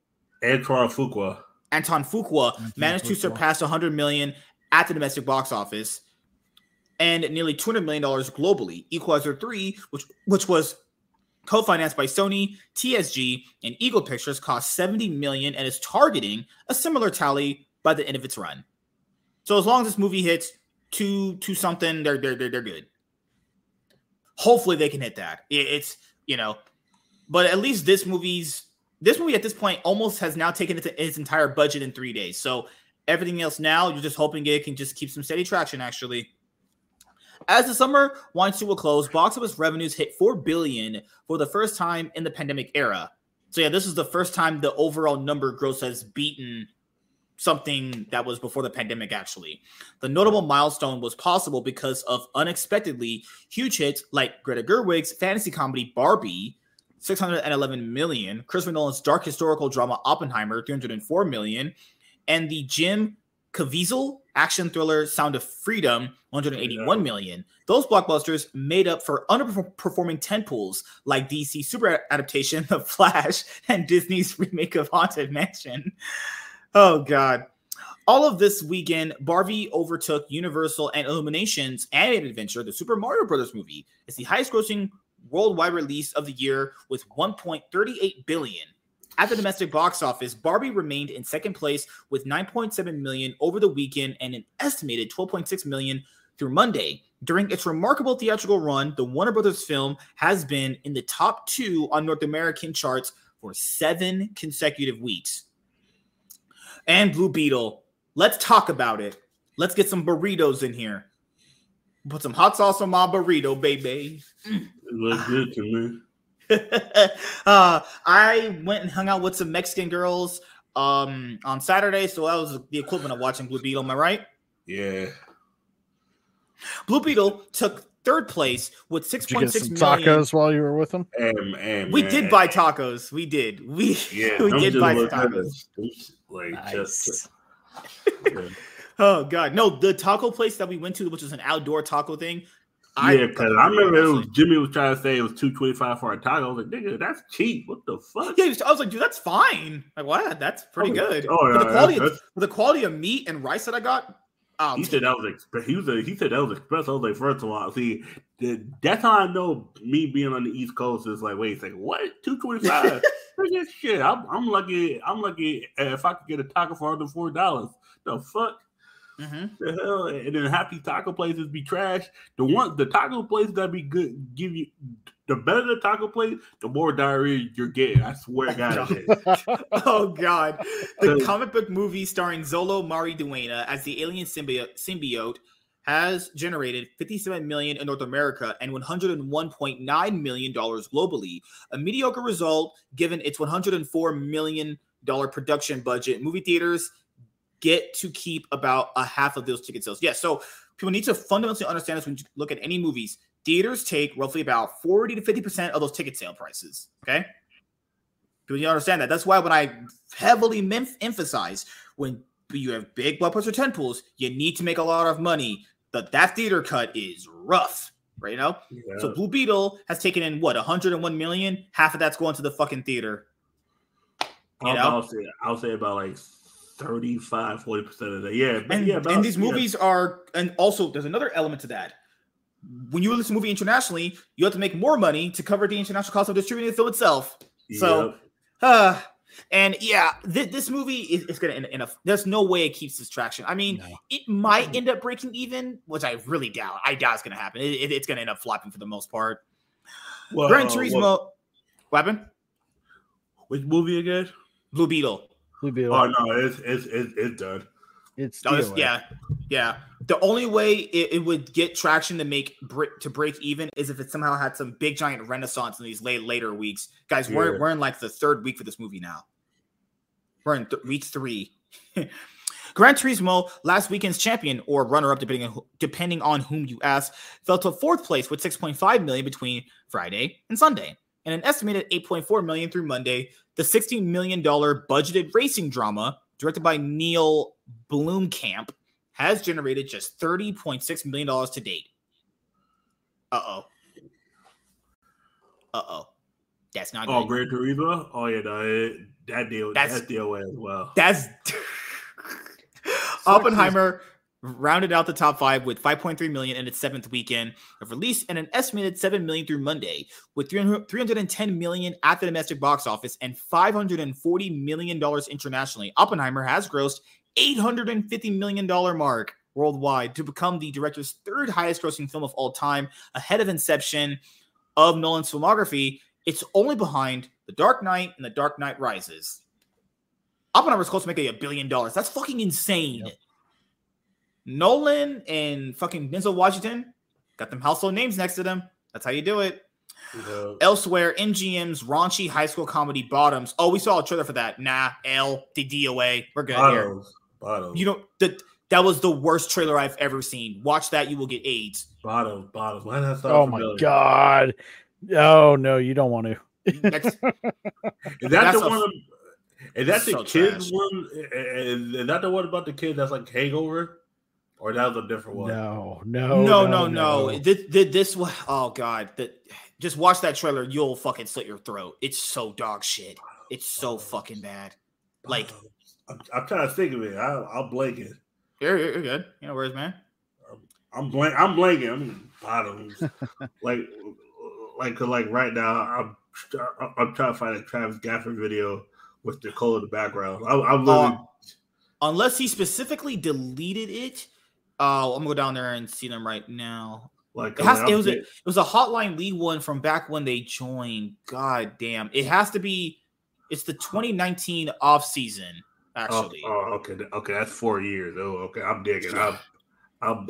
Antoine Fuqua. Anton Fuqua, Anton managed to surpass 100 million at the domestic box office and nearly 200 million dollars globally. Equalizer 3, which which was co-financed by Sony, TSG, and Eagle Pictures, cost 70 million and is targeting a similar tally by the end of its run. So as long as this movie hits two two something, they're they're they're, they're good. Hopefully they can hit that. It's you know, but at least this movie's this movie at this point almost has now taken its, its entire budget in three days. So everything else now, you're just hoping it can just keep some steady traction. Actually, As the summer winds to a close, box office revenues hit 4 billion for the first time in the pandemic era. So yeah, this is the first time the overall number gross has beaten something that was before the pandemic actually. The notable milestone was possible because of unexpectedly huge hits like Greta Gerwig's fantasy comedy Barbie 611 million, Christopher Nolan's dark historical drama Oppenheimer 304 million, and the Jim Caviezel action thriller Sound of Freedom 181 million. Those blockbusters made up for underperforming tentpoles like DC super adaptation *laughs* The Flash and Disney's remake of Haunted Mansion. Oh god. All of this weekend, Barbie overtook Universal and Illumination's animated adventure, the Super Mario Brothers movie. It's the highest grossing worldwide release of the year with 1.38 billion. At the domestic box office, Barbie remained in second place with 9.7 million over the weekend and an estimated 12.6 million through Monday. During its remarkable theatrical run, the Warner Brothers film has been in the top two on North American charts for seven consecutive weeks. And Blue Beetle, let's talk about it. Let's get some burritos in here. Put some hot sauce on my burrito, baby. It looks good to me. *laughs* uh, I went and hung out with some Mexican girls um on Saturday, so that was the equivalent of watching Blue Beetle. Am I right? Yeah. Blue Beetle took third place with six Did you get some million. tacos while you were with them? And, and, We man, did buy tacos. We did. We Yeah, *laughs* we did buy some look good. tacos. Like Nice. just yeah, Oh god, no! The taco place that we went to, which was an outdoor taco thing. Yeah, because I remember it was. Jimmy was trying to say it was two twenty five for a taco. I was like, nigga, that's cheap. What the fuck? Yeah, I was like, dude, that's fine. Like, wow, that's pretty Oh, good. oh, for the quality, of, the quality of meat and rice that I got, um, He said that was express. He was a, he said that was express. I was like, first of all, see, the, that's how I know me being on the East Coast is like, wait a second, what? Two twenty five? *laughs* shit. I'm, I'm lucky. I'm lucky if I could get a taco for under four dollars. The fuck. Mhm. The hell, and then happy taco places be trash. The one, the taco places that be good, give you the better the taco place, the more diarrhea you're getting. I swear to God. it is. *laughs* *laughs* oh god, the So- comic book movie starring Zolo Mari Duena as the alien symbiote, symbiote has generated 57 million in North America and 101.9 million dollars globally. A mediocre result given its 104 million dollar production budget. Movie theaters get to keep about a half of those ticket sales. Yes, so people need to fundamentally understand this when you look at any movies. Theaters take roughly about 40 to 50% of those ticket sale prices. Okay. Do you understand that? That's why when I heavily mem- emphasize when you have big blockbuster tentpoles, you need to make a lot of money. But that theater cut is rough, right? You know. Yeah. So Blue Beetle has taken in what 101 million. Half of that's going to the fucking theater. I'll? I'll say I'll say about like 35, 40 percent of that. Yeah, but And, yeah, about, and these yeah. movies are, and also there's another element to that. When you release a movie internationally, you have to make more money to cover the international cost of distributing the film itself. So, Yep. Uh, and yeah, thi- this movie is, is gonna end in a. There's no way it keeps this traction. I mean, No. it might end up breaking even, which I really doubt. I doubt it's gonna happen. It- it- it's gonna end up flopping for the most part. Well, Gran Turismo, weapon, which movie again? Blue Beetle. Blue Beetle. Oh no, it's it's it's, it's done. It's Oh, it's- yeah, yeah. The only way it, it would get traction to make break to break even is if it somehow had some big giant renaissance in these late later weeks. Guys, we're we're in like the third week for this movie now. We're in th- week three. *laughs* Gran Turismo, last weekend's champion or runner-up, depending on who- depending on whom you ask, fell to fourth place with 6.5 million between Friday and Sunday, and an estimated 8.4 million through Monday. The 16 million dollar budgeted racing drama, directed by Neill Blomkamp, has generated just 30.6 million dollars to date. Uh oh. Uh oh. That's not Oh, good. Gran Turismo. Oh yeah, no, that deal. That's- That's deal as well. That's *laughs* Oppenheimer rounded out the top five with 5.3 million in its seventh weekend of release and an estimated 7 million through Monday, with 300 310 million at the domestic box office and 540 million dollars internationally. Oppenheimer has grossed 850 million dollar mark worldwide to become the director's third highest grossing film of all time, ahead of Inception of Nolan's filmography. It's only behind The Dark Knight and The Dark Knight Rises. Oppenheimer's close to making a billion dollars. That's fucking insane. Yep. Nolan and fucking Denzel Washington got them household names next to them. That's how you do it. Yeah. Elsewhere, MGM's raunchy high school comedy Bottoms. Oh, we saw a trailer for that. Nah, L, the DOA. We're good here. Bottoms. Bottoms. You know that that was the worst trailer I've ever seen. Watch that, you will get AIDS. bottoms. Bottoms. Why not sound Oh my familiar? god. Oh no, you don't want to. Next, *laughs* Is that That's the a- one? Is that the so kids trash. one? Is, is that the one about the kid that's like Hangover, or that was a different one? No, no, no, no, no. This, this one, oh god, that just watch that trailer. You'll fucking slit your throat. It's so dog shit. It's so fucking bad. Like *sighs* I'm, I'm trying to think of it. I, I'm blanking. you're, you're you're good. You know where's man? I'm blank. I'm blanking. I'm bottoms. *laughs* like, like, 'cause, like right now, I'm I'm trying to find a Travis Gafford video with Nicole in the background. I, I'm literally. Uh, unless he specifically deleted it. Uh, I'm gonna go down there and see them right now. Like It, has, it was a, it was a Hotline League one from back when they joined. God damn, it has to be. It's the 2019 off season Oh, actually. oh, okay, okay, that's four years. Oh, okay, I'm digging. I'm, I'm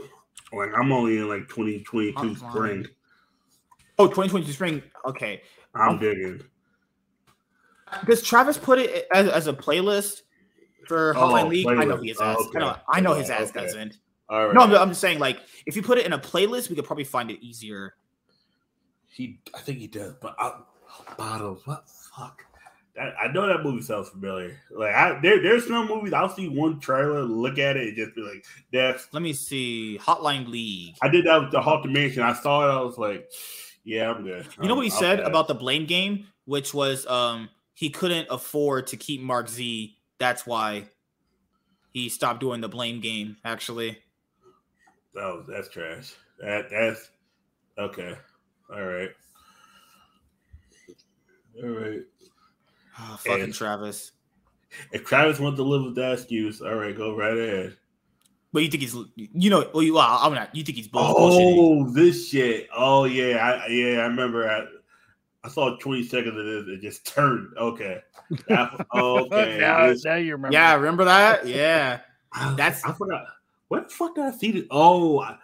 like I'm only in like 2022 Hotline. spring. Oh, 2022 spring. Okay, I'm Oh. digging. because Travis put it as, as a playlist for Oh, Hotline League. I know playlist. he his Oh, okay. I know. I know his ass okay. doesn't. All right. No, I'm, I'm just saying like if you put it in a playlist, we could probably find it easier. he, I think he does, but I, bottom. What fuck? That, I know that movie sounds familiar. Like I, there, there's some movies I'll see one trailer, look at it, and just be like, "That's." Let me see. Hotline League. I did that with the Haunted Mansion. I saw it. I was like, "Yeah, I'm good." You know what he I'm said good. about the blame game, which was um he couldn't afford to keep Mark Z. That's why he stopped doing the blame game. Actually, that was that's trash. That that's okay. All right. All right. oh, fucking And- Travis. If Travis wants to live with that excuse, all right, go right ahead. But you think he's you know well you well, I'm not you think he's bull- oh, bullshitting. Oh, this shit. Oh yeah, I yeah, I remember. I, I saw 20 seconds of this. It just turned. Okay. *laughs* That- okay. *laughs* now, now you remember. Yeah, remember that? Yeah. I- That's- I forgot. What the fuck did I see this? Oh, I,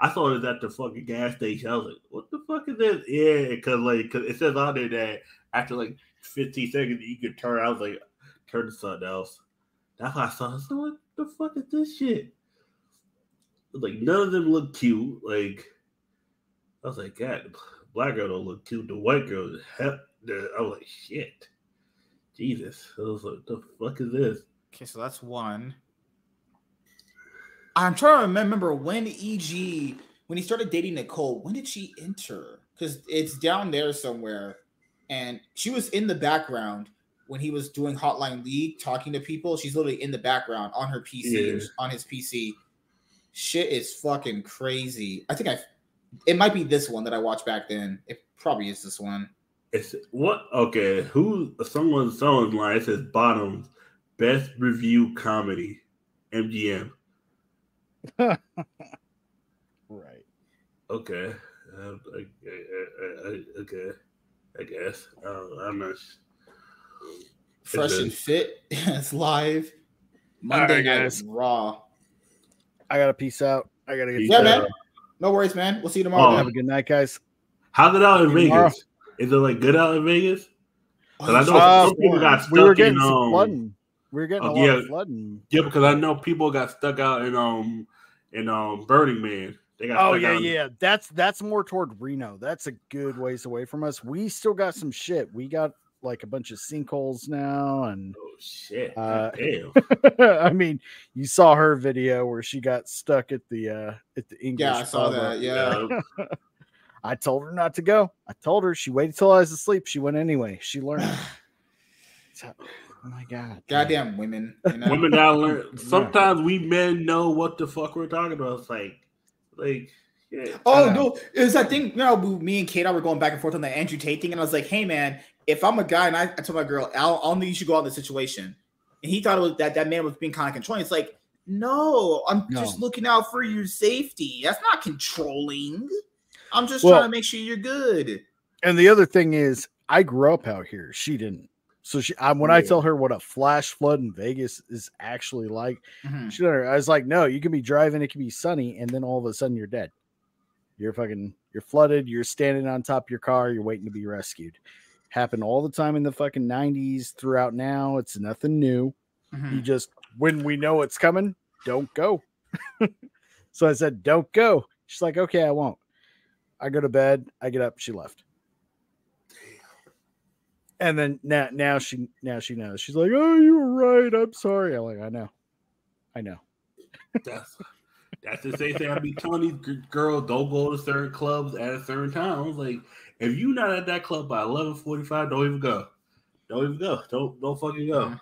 I thought it at the fucking gas station. I was like, what the fuck is this? Yeah, because like, cause it says on there that after like 15 seconds, you could turn. I was like, turn to something else. That's why I saw. I what the fuck is this shit? Like, none of them look cute. Like, I was like, God, black girl don't look cute. The white girl, hell, I was like, shit. Jesus. I was like, the fuck is this? Okay, so that's one. I'm trying to remember when EG when he started dating Nicole. When did she enter? Because it's down there somewhere, and she was in the background when he was doing Hotline League, talking to people. She's literally in the background on her PC, Yeah. on his PC. Shit is fucking crazy. I think I. It might be this one that I watched back then. It probably is this one. It's what? Okay, who? Someone, someone's line. It says bottoms best review comedy, MGM. Right. Okay, uh, I- I- I- I- okay, I guess. Uh, I'm not. s- Fresh is. and fit. *laughs* it's live. Monday right, night guys. raw. I gotta peace out. I gotta get. Peace Yeah, to man. No worries, man. We'll see you tomorrow. Oh. Have a good night, guys. How's it out in Tomorrow. Vegas? Is it like good out in Vegas? Oh, 'Cause I know Uh, some people got We were stuck getting in some um. flooding. We were getting Oh, a lot of yeah. flooding. Yeah, because I know people got stuck out in um in um Burning Man. They got Oh yeah, out in- yeah. That's that's more toward Reno. That's a good ways away from us. We still got some shit. We got like a bunch of sinkholes now, and Oh shit! Uh, *laughs* Damn. I mean, you saw her video where she got stuck at the uh at the English. Yeah, I saw that. Yeah. Yeah. *laughs* I told her not to go. I told her she waited till I was asleep. She went anyway. She learned. *sighs* So- oh my god. Goddamn women. You know? Women down learn. *laughs* Sometimes we men know what the fuck we're talking about. It's like, like, yeah. Oh no, it was that thing. You know, me and Kate, I were going back and forth on the Andrew Tate thing, and I was like, "Hey, man, if I'm a guy and I, I told my girl, I'll, I'll need you to go out in the situation," and he thought it was that that man was being kind of controlling. It's like, no, I'm No. just looking out for your safety. That's not controlling. I'm just Well- trying to make sure you're good. And the other thing is, I grew up out here. She didn't. So she, I, when I tell her what a flash flood in Vegas is actually like, Mhm. she, I was like, "No, you can be driving, it can be sunny, and then all of a sudden you're dead." You're fucking you're flooded. You're standing on top of your car. You're waiting to be rescued. Happened all the time in the fucking 90s throughout now. It's nothing new. Mhm. You just when we know it's coming, don't go. *laughs* so I said, Don't go. She's like, Okay, I won't. I go to bed. I get up. She left. And then now, now she now she knows. She's like, "Oh, you were right. I'm sorry." I'm like, "I know, I know." That's that's the same thing I be telling these girls don't go to certain clubs at a certain time. I was like, if you're not at that club by eleven forty five, don't even go. Don't even go. Don't don't fucking go.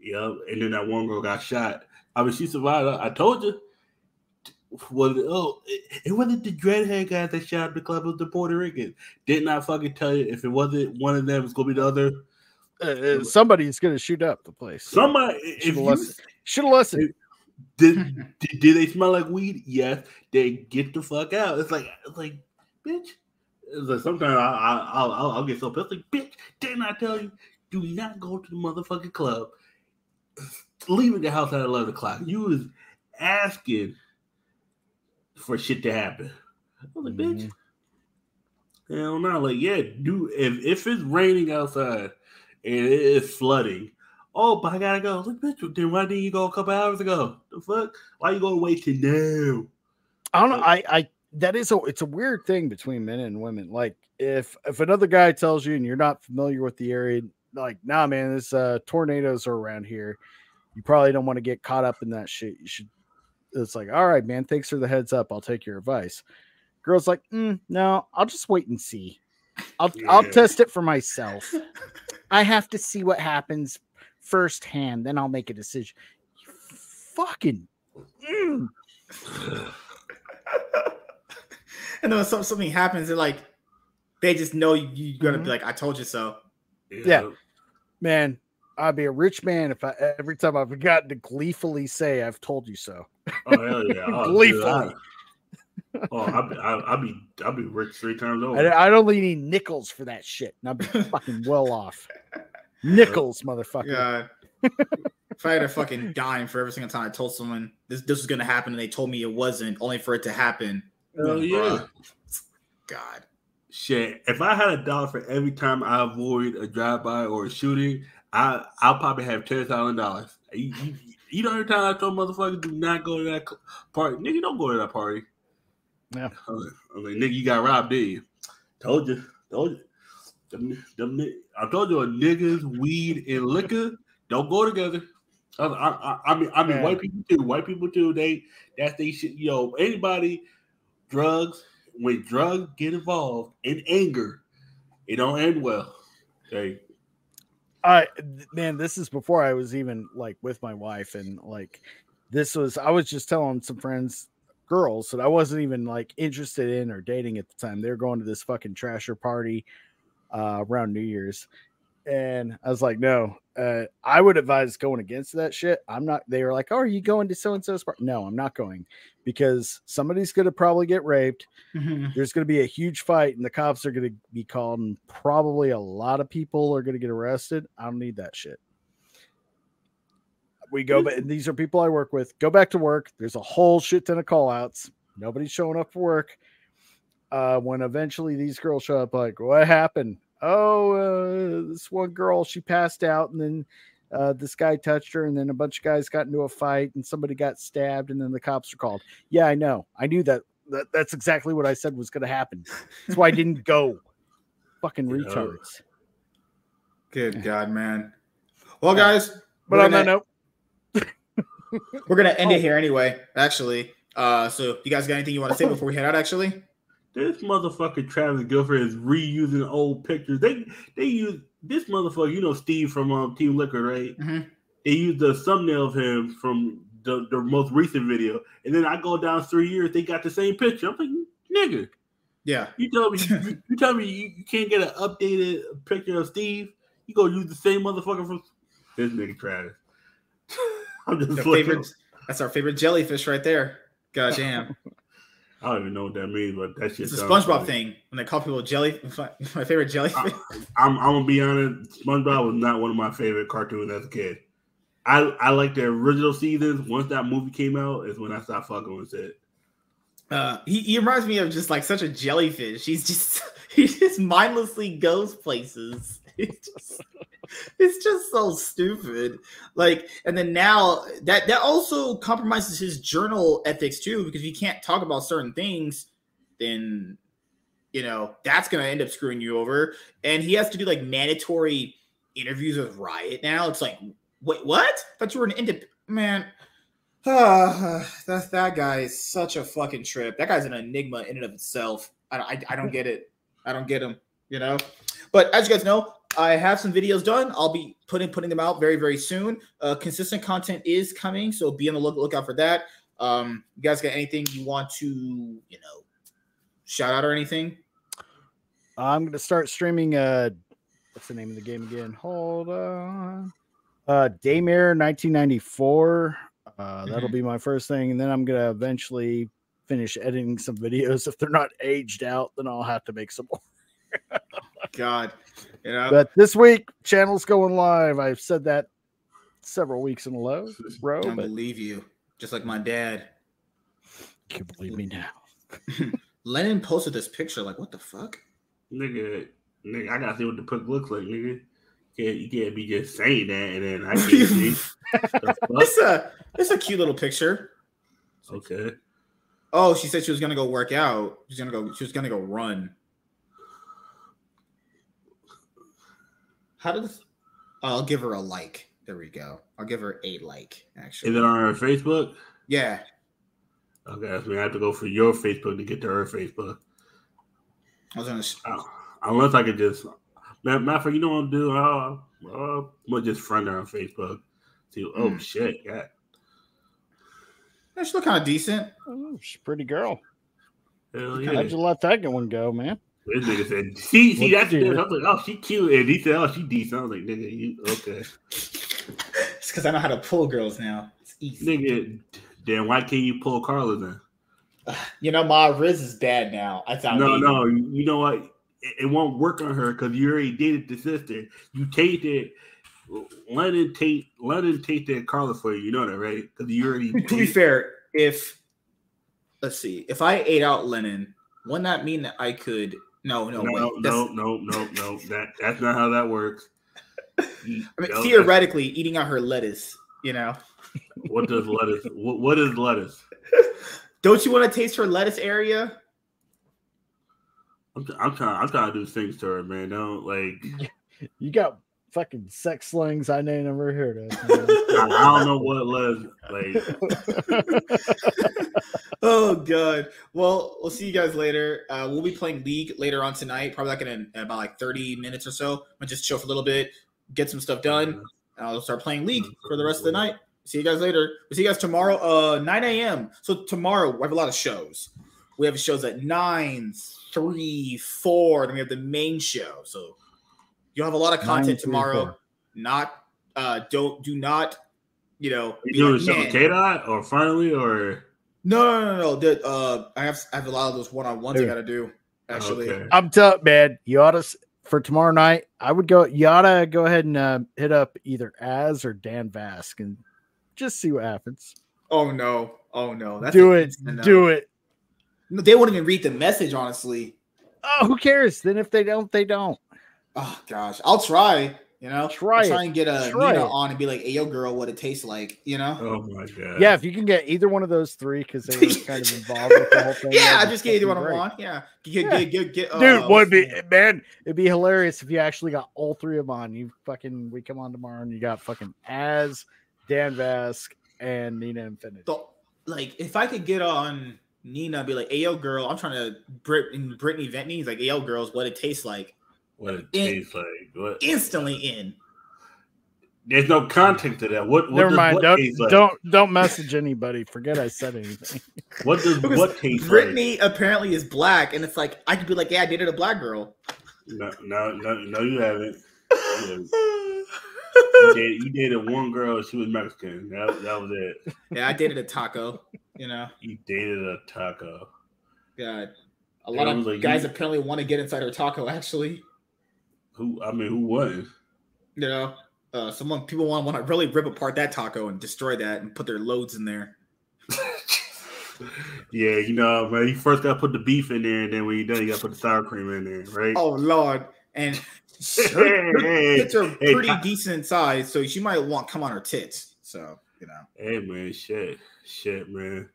Yeah, *sighs* and then that one girl got shot. I mean, she survived. I told you. Was it, oh, it, it wasn't the dreadhead guy that shot up the club. It was the Puerto Rican. Didn't I fucking tell you? If it wasn't one of them, it's gonna be the other. Uh, uh, somebody's gonna shoot up the place. Somebody. Should have listened. Should have listened. did, did did they smell like weed? Yes. They get the fuck out. It's like it's like bitch. It's like sometimes I, I I'll, I'll I'll get so pissed. Like bitch, didn't I tell you? Do not go to the motherfucking club. Leaving the house at eleven o'clock. You was asking for shit to happen. I was like, bitch. Hell no. Like, yeah, dude. if if it's raining outside and it is flooding. Oh, but I gotta go. Like, bitch, then why didn't you go a couple hours ago? The fuck? Why you gonna wait till now? I don't know. I, I that is a it's a weird thing between men and women. Like if if another guy tells you and you're not familiar with the area, like, nah, man, this uh tornadoes are around here. You probably don't want to get caught up in that shit. You should. It's like, all right, man. Thanks for the heads up. I'll take your advice. Girls like, "Mm, no, I'll just wait and see. I'll I'll test it for myself. *laughs* I have to see what happens firsthand, then I'll make a decision. You fucking. mm. *sighs* and then when some, something happens, they're like, they just know you, you're gonna Mhm. be like, I told you so. Yeah. man, I'd be a rich man if I every time I've gotten to gleefully say I've told you so. Oh hell yeah. *laughs* Oh, dude, Gleefully. I- oh, I'll be, I'll, I'll be, I'll be rich three times over. I, I'd only need nickels for that shit, and I'd be *laughs* fucking well off. Nickels, motherfucker. God. if I had a fucking dime for every single time I told someone this this was gonna happen and they told me it wasn't, only for it to happen. Hell yeah. Bruh. God. Shit, if I had a dollar for every time I avoid a drive-by or a shooting, I I'll probably have ten thousand dollars. You, you, you know, every time I told motherfuckers do not go to that party, nigga, don't go to that party. Yeah. Like, I'm like, nigga, you got robbed, did you? Told you, told you. Them, them, I told you, niggas, weed, and liquor don't go together. I, I, I- I mean, I mean, Yeah. white people too. White people too. They that's they shit. Yo, anybody, drugs. When drugs get involved in anger, it don't end well. Okay. I man, this is before I was even like with my wife, and like this was I was just telling some friends, girls that I wasn't even like interested in or dating at the time. They were going to this fucking trasher party uh around New Year's. And I was like, no, uh, I would advise going against that shit. I'm not. They were like, oh, are you going to so and so's party? No, I'm not going because somebody's going to probably get raped. There's going to be a huge fight and the cops are going to be called and probably a lot of people are going to get arrested. I don't need that shit. We go but these are people i work with. Go back to work. There's a whole shit ton of call outs nobody's showing up for work. Uh when eventually these girls show up like what happened oh uh, this one girl she passed out and then uh, this guy touched her, and then a bunch of guys got into a fight, and somebody got stabbed, and then the cops are called. Yeah, I know. I knew that. that that's exactly what I said was going to happen. That's why I didn't go. *laughs* Fucking retards. Good God, man. Well, guys, But we're on that note, *laughs* we're gonna end Oh. it here anyway. Actually, uh, so you guys got anything you want to say *laughs* before we head out? Actually, This motherfucker Travis Gafford is reusing old pictures. They they use this motherfucker. You know Steve from um, Team Liquid, right? Mhm. They used the thumbnail of him from the, the most recent video, and then I go down three years. They got the same picture. I'm like, nigga, yeah. you tell me *laughs* you, you tell me you, you can't get an updated picture of Steve. You go use the same motherfucker from this nigga Travis. *laughs* I'm just *laughs* favorite, that's our favorite jellyfish right there. God damn. I don't even know what that means, but that's shit. It's a SpongeBob funny. thing when they call people jelly. *laughs* My favorite jellyfish. I'm, I'm gonna be honest. SpongeBob was not one of my favorite cartoons as a kid. I I like the original seasons. Once that movie came out, is when I stopped fucking with it. Uh, he, he reminds me of just like such a jellyfish. He's just *laughs* he just mindlessly goes places. *laughs* It's just, *laughs* it's just so stupid. Like, and then now that that also compromises his journal ethics too, because if you can't talk about certain things, then you know that's gonna end up screwing you over. And he has to do like mandatory interviews with Riot now. It's like, wait, what? Thought you were an independent man. Ah, *sighs* that that guy is such a fucking trip. That guy's an enigma in and of itself. I, I, I don't get it. I don't get him. You know. But as you guys know, I have some videos done. I'll be putting putting them out very very soon. Uh, consistent content is coming, so be on the look, lookout for that. Um, you guys got anything you want to you know shout out or anything? I'm gonna start streaming. Uh, what's the name of the game again? Hold on. Uh, Daymare 1994. Uh, that'll Mhm. be my first thing, and then I'm gonna eventually finish editing some *laughs* videos. If they're not aged out, then I'll have to make some more. *laughs* God, you know. But this week, channel's going live. I've said that several weeks in a row. row I but believe you, just like my dad. you can believe me now. *laughs* Lennon posted this picture. Like, what the fuck? Nigga, nigga, I gotta see what the pic looks like, nigga. Can't, you can't be just saying that and then I can't see. *laughs* the fuck? It's a it's a cute little picture. Okay. Oh, she said she was gonna go work out. She's gonna go. She was gonna go run. How does? I'll give her a like. There we go. I'll give her a like. Actually, Is it on her Facebook? yeah. Okay, that's me. I have to go for your Facebook to get to her Facebook. I was gonna. sh- Uh, unless I could just, matter matter of fact, you know what I'm doing? Uh, uh, I'm gonna just friend her on Facebook. See, oh Hmm. shit, yeah. Yeah, she look kind of decent. Oh, she's a pretty girl. Hell Kinda yeah. How'd you let that one go, man? This nigga said, see, see, What that's you I was like, oh, she cute. And he said, oh, she decent. I was like, nigga, you, okay. It's because I know how to pull girls now. It's easy. Nigga, then why can't you pull Carla then? You know, my Riz is bad now. I thought. No, no, you you know what? It, it won't work on her because you already dated the sister. You tasted Lennon Tate, Lennon tasted Carla for you. You know that, right? Because you already. to be fair, if let's see, if I ate out Lennon, wouldn't that mean that I could? No, no, no, wait. no, no, no, no, That that's not how that works. *laughs* I mean, no, theoretically, eating out her lettuce. You know, *laughs* what does lettuce? What, what is lettuce? don't you want to taste her lettuce area? I'm, I'm trying. I'm trying to do things to her, man. Don't like. *laughs* You got fucking sex slings I ain't never heard of. man. I, I don't know what lettuce. Like, Oh god. Well, we'll see you guys later. Uh, we'll be playing League later on tonight, probably like in, in about like 30 minutes or so. I'll just chill for a little bit, get some stuff done. and I'll start playing League for the rest of the night. See you guys later. We'll see you guys tomorrow, uh, 9 a.m. So tomorrow we have a lot of shows. We have shows at 9, 3, 4, then we have the main show. So you'll have a lot of Nine, content three, tomorrow. four. Not uh don't do not, you know, you be like, show with K Dot or finally or no, no, no, no. The, uh, I have I have a lot of those one on ones I got to do. Actually, Okay. I'm tough, man. You ought to for tomorrow night. I would go. You ought to go ahead and uh, hit up either Az or Dan Vask and just see what happens. oh no, oh no, That's do it. Do it. No, they wouldn't even read the message. Honestly, Oh, who cares? Then if they don't, they don't. oh gosh, I'll try. You know, Try try and get a Try Nina it. on and be like, "Hey, yo, girl, what it tastes like." You know. Oh my god. Yeah, if you can get either one of those three because they were *laughs* kind of involved with the whole thing. yeah, I just get either one of I great. want. Yeah, get, Yeah. get, get, get, uh, Dude, would be what's- man, it'd be hilarious if you actually got all three of them on. You fucking we come on tomorrow and you got fucking Az, Dan Vask, and Nina Infinity. the- like if I could get on Nina, and be like, "Hey, yo, girl, I'm trying to Brit and Brittany Ventney." He's like, "Hey, yo, girls, what it tastes like." What it In- tastes like. What? Instantly in. There's no context to that. What? what Never does mind. What Don't taste like? don't don't message anybody. Forget I said anything. *laughs* What does Because what taste like? Brittany apparently is black, and it's like I could be like, "Yeah, I dated a black girl." No, no, no, no, you haven't. *laughs* You, dated, you dated one girl. She was Mexican. That, that was it. yeah, I dated a taco. You know, You dated a taco. God, a lot of was like, guys you- apparently want to get inside her taco. Actually, Who? I mean, who won? you know, uh, someone people want want to really rip apart that taco and destroy that and put their loads in there. *laughs* Yeah, you know, man, you first got to put the beef in there, and then when you're done, you got to put the sour cream in there, right? Oh Lord, and *laughs* her, Hey, tits are hey, pretty decent size, so she might want come on her tits. So you know, Hey man, shit, shit, man.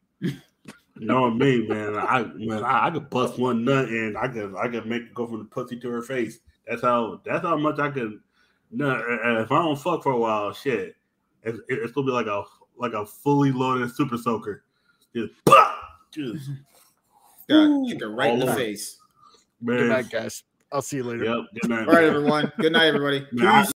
Knowing me, man, I man, I, I could bust one nut and I could I could make it go from the pussy to her face. That's how that's how much I can. No, if I don't fuck for a while, shit, it's, it's gonna be like a like a fully loaded super soaker. Just, *laughs* bah! just got Ooh, kick her right in the over. face. Good man. night, guys. I'll see you later. Yep. Good night. All right, everyone. Good night, everybody. Man, I- Peace.